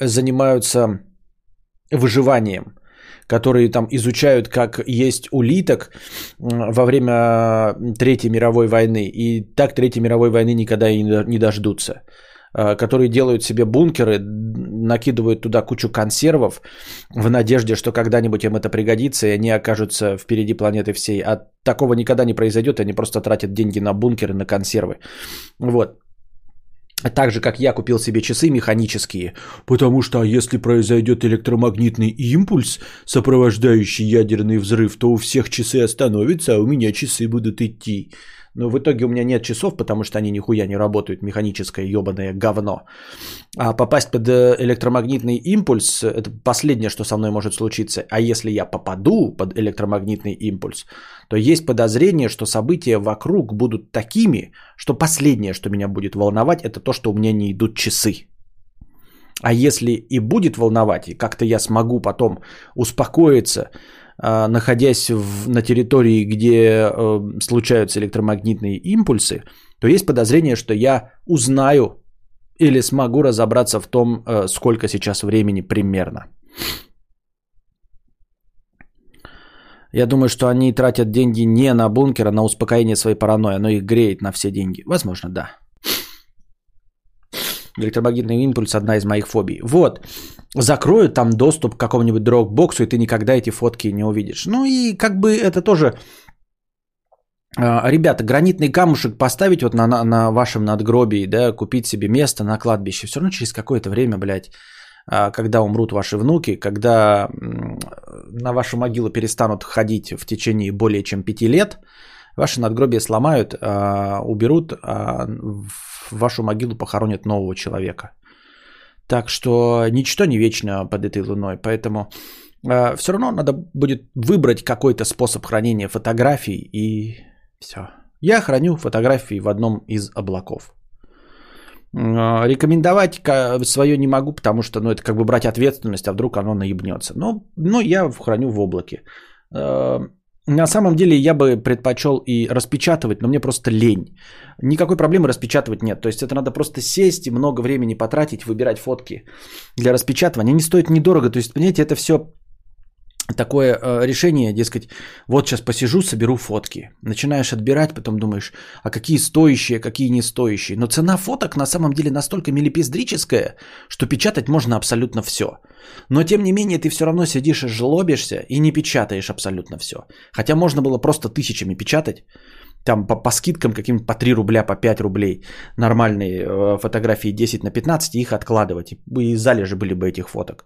Speaker 1: занимаются выживанием которые там изучают, как есть улиток во время Третьей мировой войны, и так Третьей мировой войны никогда и не дождутся. Э, которые делают себе бункеры, накидывают туда кучу консервов в надежде, что когда-нибудь им это пригодится, и они окажутся впереди планеты всей. А такого никогда не произойдет, они просто тратят деньги на бункеры, на консервы. Вот. Так же, как я купил себе часы механические, потому что если произойдет электромагнитный импульс, сопровождающий ядерный взрыв, то у всех часы остановятся, а у меня часы будут идти. Но в итоге у меня нет часов, потому что они нихуя не работают, механическое ебаное говно. А попасть под э, электромагнитный импульс – это последнее, что со мной может случиться. А если я попаду под электромагнитный импульс, то есть подозрение, что события вокруг будут такими, что последнее, что меня будет волновать, это то, что у меня не идут часы. А если и будет волновать, и как-то я смогу потом успокоиться, находясь в, на территории, где э, случаются электромагнитные импульсы, то есть подозрение, что я узнаю или смогу разобраться в том, э, сколько сейчас времени примерно. Я думаю, что они тратят деньги не на бункер, а на успокоение своей паранойи. но их греет на все деньги. Возможно, да. Электромагнитный импульс – одна из моих фобий. Вот закроют там доступ к какому-нибудь дропбоксу, и ты никогда эти фотки не увидишь. Ну и как бы это тоже... А, ребята, гранитный камушек поставить вот на, на, на вашем надгробии, да, купить себе место на кладбище, все равно через какое-то время, блядь, а, когда умрут ваши внуки, когда на вашу могилу перестанут ходить в течение более чем пяти лет, ваши надгробия сломают, а, уберут, а в вашу могилу похоронят нового человека. Так что ничто не вечно под этой луной. Поэтому э, все равно надо будет выбрать какой-то способ хранения фотографий и все. Я храню фотографии в одном из облаков. Э, рекомендовать свое не могу, потому что ну, это как бы брать ответственность, а вдруг оно наебнется. Но, но я храню в облаке. На самом деле я бы предпочел и распечатывать, но мне просто лень. Никакой проблемы распечатывать нет. То есть это надо просто сесть и много времени потратить, выбирать фотки для распечатывания. Они стоят недорого. То есть, понимаете, это все такое э, решение, дескать, вот сейчас посижу, соберу фотки. Начинаешь отбирать, потом думаешь, а какие стоящие, какие не стоящие. Но цена фоток на самом деле настолько милипиздрическая, что печатать можно абсолютно все. Но тем не менее ты все равно сидишь и жлобишься и не печатаешь абсолютно все. Хотя можно было просто тысячами печатать, там по, по скидкам каким-нибудь по 3 рубля, по 5 рублей нормальные э, фотографии 10 на 15 и их откладывать. И залежи были бы этих фоток.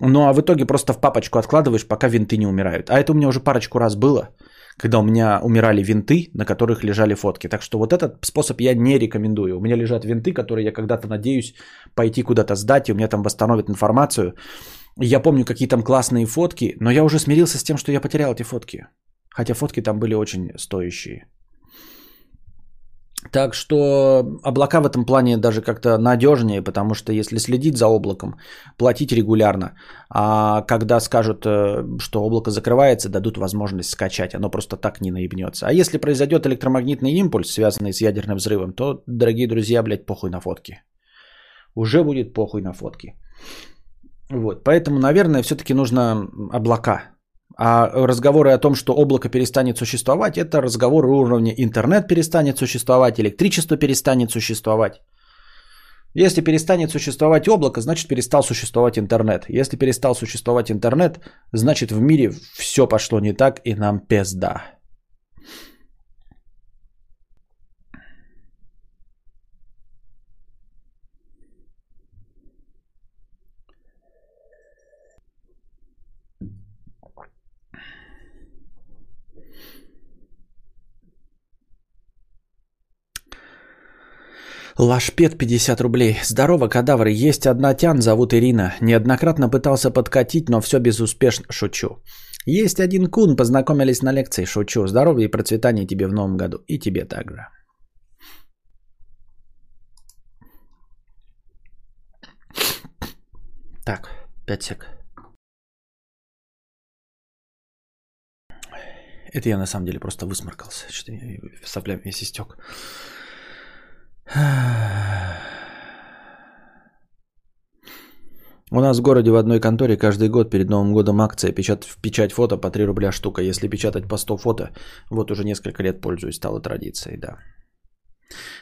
Speaker 1: Ну а в итоге просто в папочку откладываешь, пока винты не умирают. А это у меня уже парочку раз было, когда у меня умирали винты, на которых лежали фотки. Так что вот этот способ я не рекомендую. У меня лежат винты, которые я когда-то надеюсь пойти куда-то сдать, и у меня там восстановят информацию. Я помню, какие там классные фотки, но я уже смирился с тем, что я потерял эти фотки. Хотя фотки там были очень стоящие. Так что облака в этом плане даже как-то надежнее, потому что если следить за облаком, платить регулярно, а когда скажут, э, что облако закрывается, дадут возможность скачать, оно просто так не наебнется. А если произойдет электромагнитный импульс, связанный с ядерным взрывом, то, дорогие друзья, блядь, похуй на фотки. Уже будет похуй на фотки. Вот, поэтому, наверное, все-таки нужно облака а разговоры о том, что облако перестанет существовать, это разговоры уровня интернет перестанет существовать, электричество перестанет существовать. Если перестанет существовать облако, значит перестал существовать интернет. Если перестал существовать интернет, значит в мире все пошло не так и нам пизда. Лашпет 50 рублей. Здорово, кадавры. Есть одна тян, зовут Ирина. Неоднократно пытался подкатить, но все безуспешно. Шучу. Есть один кун, познакомились на лекции. Шучу. Здоровья и процветания тебе в новом году. И тебе также. Так, 5 сек. Это я на самом деле просто высморкался. Что-то я соплям весь истек. У нас в городе в одной конторе каждый год перед Новым годом акция печат, печать фото по 3 рубля штука. Если печатать по 100 фото, вот уже несколько лет пользуюсь, стало традицией, да.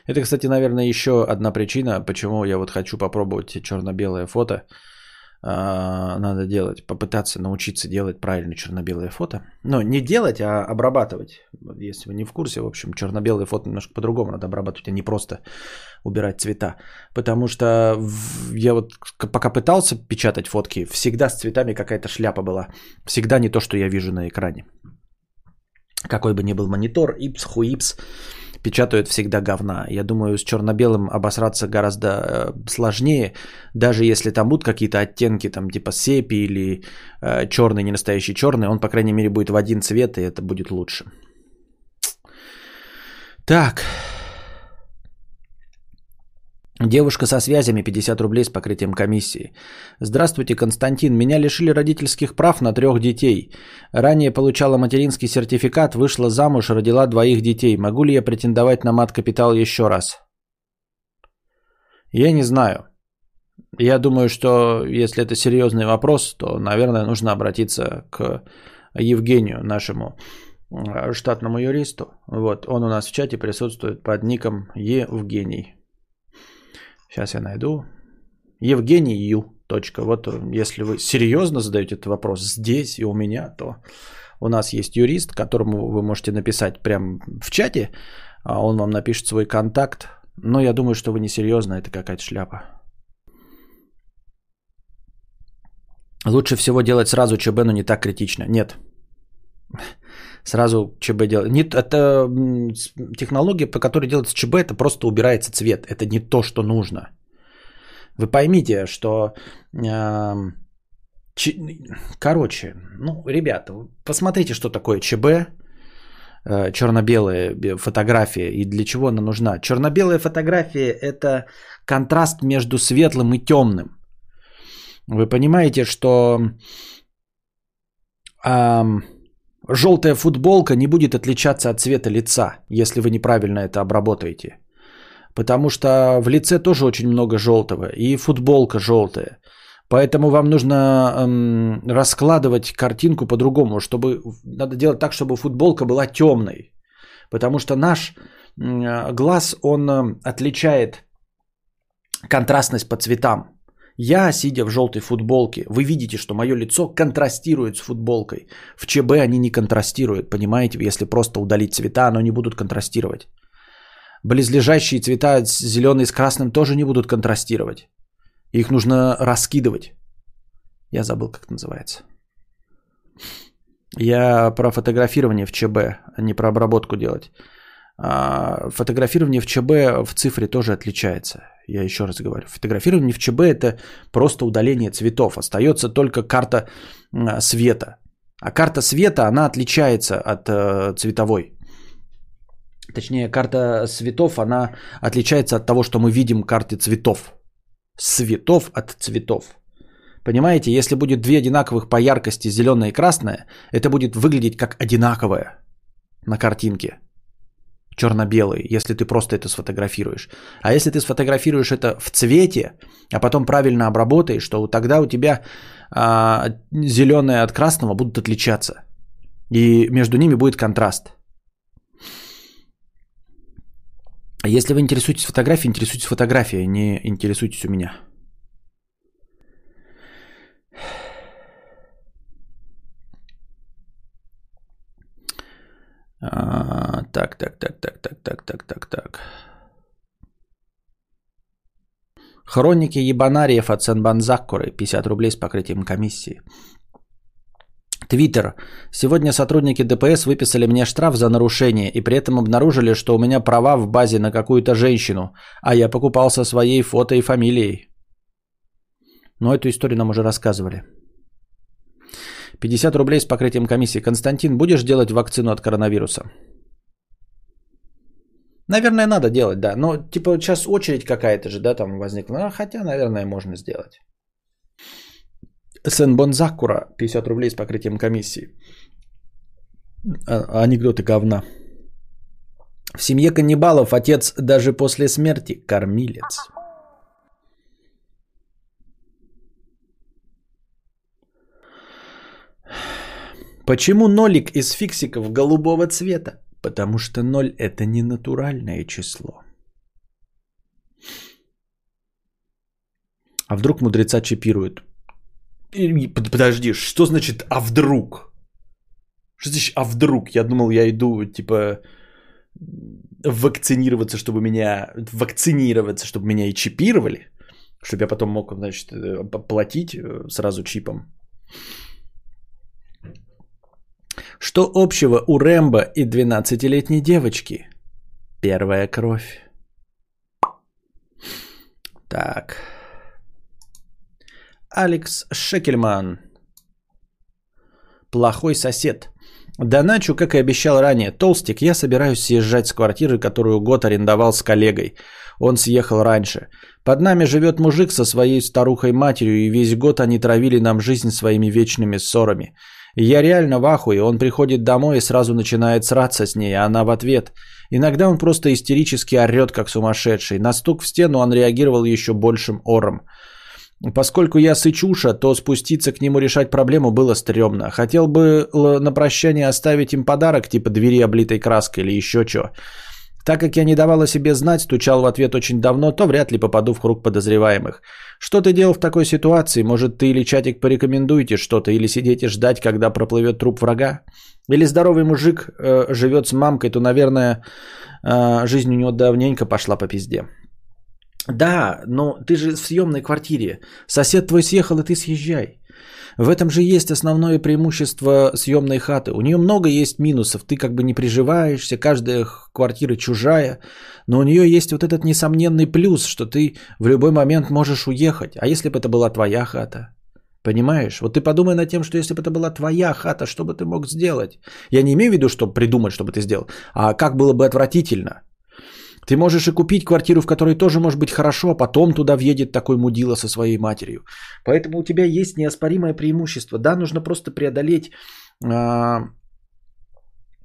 Speaker 1: Это, кстати, наверное, еще одна причина, почему я вот хочу попробовать черно-белое фото. А, надо делать, попытаться научиться делать правильно черно-белое фото. Но не делать, а обрабатывать. Если вы не в курсе, в общем, черно-белое фото немножко по-другому надо обрабатывать, а не просто убирать цвета. Потому что я вот пока пытался печатать фотки, всегда с цветами какая-то шляпа была. Всегда не то, что я вижу на экране. Какой бы ни был монитор, ипс, хуипс, печатают всегда говна. Я думаю, с черно-белым обосраться гораздо э, сложнее, даже если там будут какие-то оттенки, там типа сепи или э, черный, не настоящий черный, он, по крайней мере, будет в один цвет, и это будет лучше. Так. Девушка со связями 50 рублей с покрытием комиссии. Здравствуйте, Константин. Меня лишили родительских прав на трех детей. Ранее получала материнский сертификат, вышла замуж, родила двоих детей. Могу ли я претендовать на мат-капитал еще раз? Я не знаю. Я думаю, что если это серьезный вопрос, то, наверное, нужно обратиться к Евгению, нашему э, штатному юристу. Вот, он у нас в чате присутствует под ником Евгений. Сейчас я найду. Евгений Ю. Точка. Вот э, если вы серьезно задаете этот вопрос здесь и у меня, то у нас есть юрист, которому вы можете написать прямо в чате, а он вам напишет свой контакт. Но я думаю, что вы не серьезно, это какая-то шляпа. Лучше всего делать сразу ЧБ, но не так критично. Нет. Сразу ЧБ делать. Нет, это технология, по которой делается ЧБ, это просто убирается цвет. Это не то, что нужно. Вы поймите, что... Э, ч... Короче, ну, ребята, посмотрите, что такое ЧБ, э, черно-белая фотография и для чего она нужна. Черно-белая фотография – это контраст между светлым и темным. Вы понимаете, что э, желтая футболка не будет отличаться от цвета лица, если вы неправильно это обработаете. Потому что в лице тоже очень много желтого, и футболка желтая. Поэтому вам нужно эм, раскладывать картинку по-другому, чтобы надо делать так, чтобы футболка была темной. Потому что наш э, глаз, он э, отличает контрастность по цветам. Я, сидя в желтой футболке, вы видите, что мое лицо контрастирует с футболкой. В ЧБ они не контрастируют, понимаете? Если просто удалить цвета, оно не будут контрастировать. Близлежащие цвета зеленый с красным тоже не будут контрастировать. Их нужно раскидывать. Я забыл, как это называется. Я про фотографирование в ЧБ, а не про обработку делать. А фотографирование в ЧБ в цифре тоже отличается. Я еще раз говорю. Фотографирование в ЧБ это просто удаление цветов. Остается только карта света. А карта света, она отличается от э, цветовой. Точнее, карта цветов, она отличается от того, что мы видим карты цветов. Цветов от цветов. Понимаете, если будет две одинаковых по яркости, зеленая и красная, это будет выглядеть как одинаковое на картинке. Черно-белый, если ты просто это сфотографируешь. А если ты сфотографируешь это в цвете, а потом правильно обработаешь, то тогда у тебя а, зеленое от красного будут отличаться. И между ними будет контраст. Если вы интересуетесь фотографией, интересуйтесь фотографией, не интересуйтесь у меня. Так, так, так, так, так, так, так, так, так. Хроники ебанариев от Сенбанзаккуры. 50 рублей с покрытием комиссии. Твиттер. Сегодня сотрудники ДПС выписали мне штраф за нарушение и при этом обнаружили, что у меня права в базе на какую-то женщину, а я покупался своей фото и фамилией. Но эту историю нам уже рассказывали. 50 рублей с покрытием комиссии. Константин, будешь делать вакцину от коронавируса? Наверное, надо делать, да. Но типа сейчас очередь какая-то же, да, там возникла. А, хотя, наверное, можно сделать. Сенбон Закура, 50 рублей с покрытием комиссии. А, анекдоты говна. В семье каннибалов отец даже после смерти кормилец. Почему нолик из фиксиков голубого цвета? Потому что ноль это не натуральное число. А вдруг мудреца чипируют? Подожди, что значит «а вдруг»? Что значит «а вдруг»? Я думал, я иду, типа, вакцинироваться, чтобы меня... Вакцинироваться, чтобы меня и чипировали. Чтобы я потом мог, значит, э, платить э, сразу чипом. Что общего у Рэмбо и 12-летней девочки? Первая кровь. Так. Алекс Шекельман. Плохой сосед. Доначу, как и обещал ранее, Толстик, я собираюсь съезжать с квартиры, которую год арендовал с коллегой. Он съехал раньше. Под нами живет мужик со своей старухой-матерью, и весь год они травили нам жизнь своими вечными ссорами. Я реально в ахуе, он приходит домой и сразу начинает сраться с ней, а она в ответ. Иногда он просто истерически орет, как сумасшедший. На стук в стену он реагировал еще большим ором. Поскольку я сычуша, то спуститься к нему решать проблему было стрёмно. Хотел бы на прощание оставить им подарок, типа двери облитой краской или еще что. Так как я не давала себе знать, стучал в ответ очень давно, то вряд ли попаду в круг подозреваемых. Что ты делал в такой ситуации? Может, ты или чатик порекомендуете что-то, или сидите ждать, когда проплывет труп врага? Или здоровый мужик э, живет с мамкой, то, наверное, э, жизнь у него давненько пошла по пизде. Да, но ты же в съемной квартире. Сосед твой съехал, и ты съезжай. В этом же есть основное преимущество съемной хаты. У нее много есть минусов. Ты как бы не приживаешься, каждая квартира чужая. Но у нее есть вот этот несомненный плюс, что ты в любой момент можешь уехать. А если бы это была твоя хата? Понимаешь? Вот ты подумай над тем, что если бы это была твоя хата, что бы ты мог сделать? Я не имею в виду, что придумать, что бы ты сделал, а как было бы отвратительно. Ты можешь и купить квартиру, в которой тоже может быть хорошо, а потом туда въедет такой мудила со своей матерью. Поэтому у тебя есть неоспоримое преимущество. Да, нужно просто преодолеть а,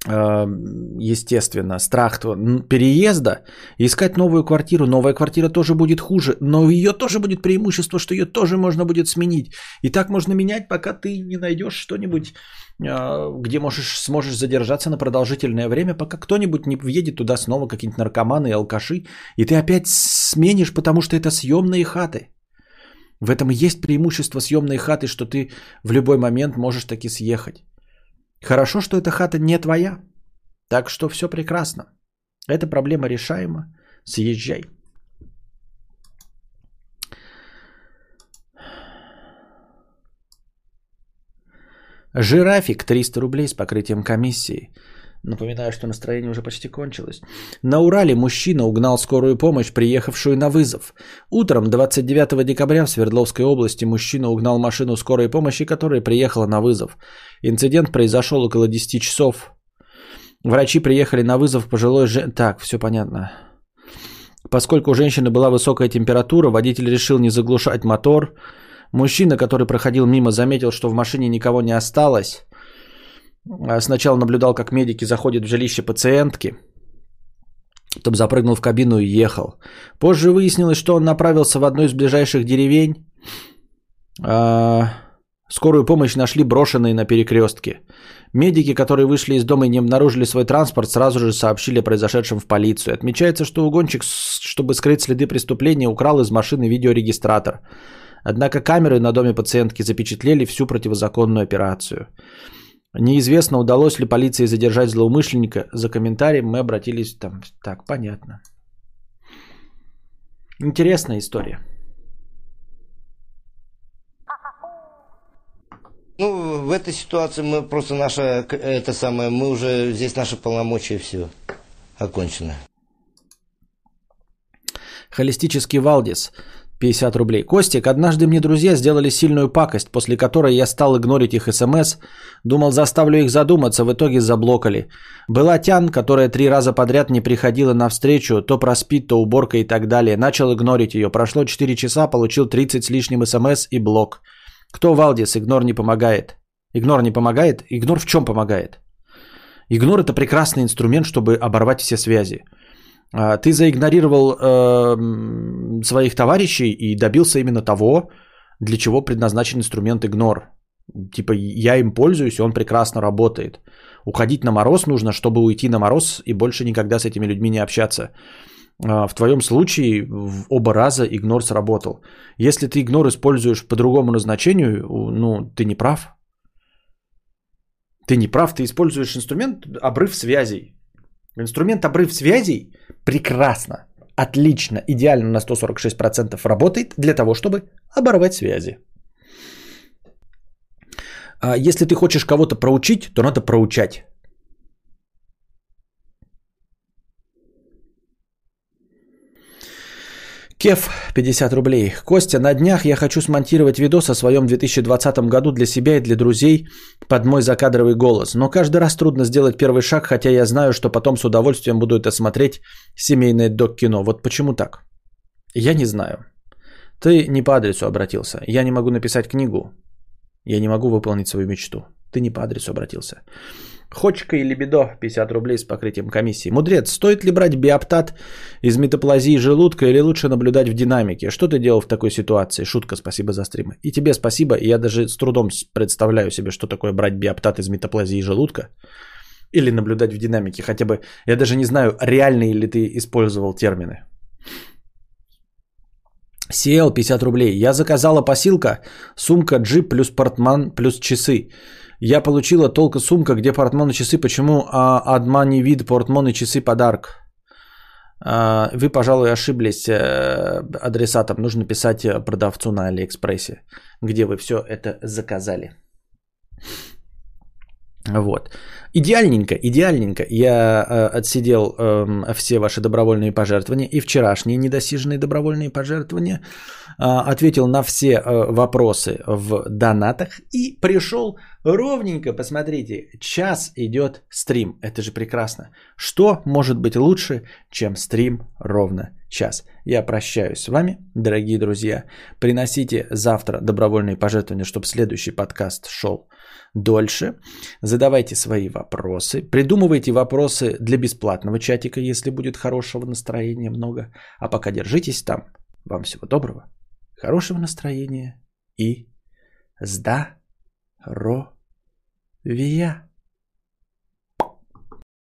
Speaker 1: естественно, страх переезда, искать новую квартиру. Новая квартира тоже будет хуже, но ее тоже будет преимущество, что ее тоже можно будет сменить. И так можно менять, пока ты не найдешь что-нибудь а, где можешь, сможешь задержаться на продолжительное время, пока кто-нибудь не въедет туда снова, какие-нибудь наркоманы и алкаши, и ты опять сменишь, потому что это съемные хаты. В этом есть преимущество съемной хаты, что ты в любой момент можешь таки съехать. Хорошо, что эта хата не твоя, так что все прекрасно. Эта проблема решаема. Съезжай. Жирафик 300 рублей с покрытием комиссии. Напоминаю, что настроение уже почти кончилось. На Урале мужчина угнал скорую помощь, приехавшую на вызов. Утром 29 декабря в Свердловской области мужчина угнал машину скорой помощи, которая приехала на вызов. Инцидент произошел около 10 часов. Врачи приехали на вызов пожилой жен... Так, все понятно. Поскольку у женщины была высокая температура, водитель решил не заглушать мотор. Мужчина, который проходил мимо, заметил, что в машине никого не осталось. А сначала наблюдал, как медики заходят в жилище пациентки. Потом запрыгнул в кабину и ехал. Позже выяснилось, что он направился в одну из ближайших деревень. А, скорую помощь нашли брошенной на перекрестке. Медики, которые вышли из дома и не обнаружили свой транспорт, сразу же сообщили о произошедшем в полицию. Отмечается, что угонщик, чтобы скрыть следы преступления, украл из машины видеорегистратор. Однако камеры на доме пациентки запечатлели всю противозаконную операцию. Неизвестно, удалось ли полиции задержать злоумышленника. За комментарием мы обратились там. Так, понятно. Интересная история.
Speaker 2: Ну, в этой ситуации мы просто наша, это самое, мы уже, здесь наши полномочия все окончено.
Speaker 1: Холистический Валдис. 50 рублей. Костик, однажды мне друзья сделали сильную пакость, после которой я стал игнорить их смс. Думал, заставлю их задуматься, в итоге заблокали. Была Тян, которая три раза подряд не приходила на встречу, то проспит, то уборка и так далее. Начал игнорить ее. Прошло 4 часа, получил 30 с лишним смс и блок. Кто Валдис? Игнор не помогает. Игнор не помогает? Игнор в чем помогает? Игнор это прекрасный инструмент, чтобы оборвать все связи. А, ты заигнорировал э, своих товарищей и добился именно того, для чего предназначен инструмент игнор. Типа я им пользуюсь, и он прекрасно работает. Уходить на мороз нужно, чтобы уйти на мороз и больше никогда с этими людьми не общаться. А, в твоем случае в оба раза игнор сработал. Если ты игнор используешь по другому назначению, ну, ты не прав. Ты не прав, ты используешь инструмент обрыв связей. Инструмент обрыв связей прекрасно, отлично, идеально на 146% работает для того, чтобы оборвать связи. А если ты хочешь кого-то проучить, то надо проучать. Кеф 50 рублей. Костя, на днях я хочу смонтировать видос о своем 2020 году для себя и для друзей под мой закадровый голос. Но каждый раз трудно сделать первый шаг, хотя я знаю, что потом с удовольствием буду это смотреть семейное док-кино. Вот почему так? Я не знаю. Ты не по адресу обратился. Я не могу написать книгу. Я не могу выполнить свою мечту. Ты не по адресу обратился. Хочка и либидо 50 рублей с покрытием комиссии. Мудрец, стоит ли брать биоптат из метаплазии желудка или лучше наблюдать в динамике? Что ты делал в такой ситуации? Шутка, спасибо за стримы. И тебе спасибо. Я даже с трудом представляю себе, что такое брать биоптат из метаплазии желудка. Или наблюдать в динамике. Хотя бы, я даже не знаю, реальные ли ты использовал термины. CL 50 рублей. Я заказала посилка, сумка, джип плюс портман плюс часы. Я получила толка сумка, где портмон и часы. Почему а, адмани вид портмон и часы подарок? А, вы, пожалуй, ошиблись э, адресатом. Нужно писать продавцу на Алиэкспрессе, где вы все это заказали. Вот. Идеальненько, идеальненько. Я э, отсидел э, все ваши добровольные пожертвования и вчерашние недосиженные добровольные пожертвования. Э, ответил на все э, вопросы в донатах и пришел ровненько, посмотрите, час идет стрим. Это же прекрасно. Что может быть лучше, чем стрим ровно час? Я прощаюсь с вами, дорогие друзья. Приносите завтра добровольные пожертвования, чтобы следующий подкаст шел дольше. Задавайте свои вопросы. Придумывайте вопросы для бесплатного чатика, если будет хорошего настроения много. А пока держитесь там. Вам всего доброго, хорошего настроения и здоровья.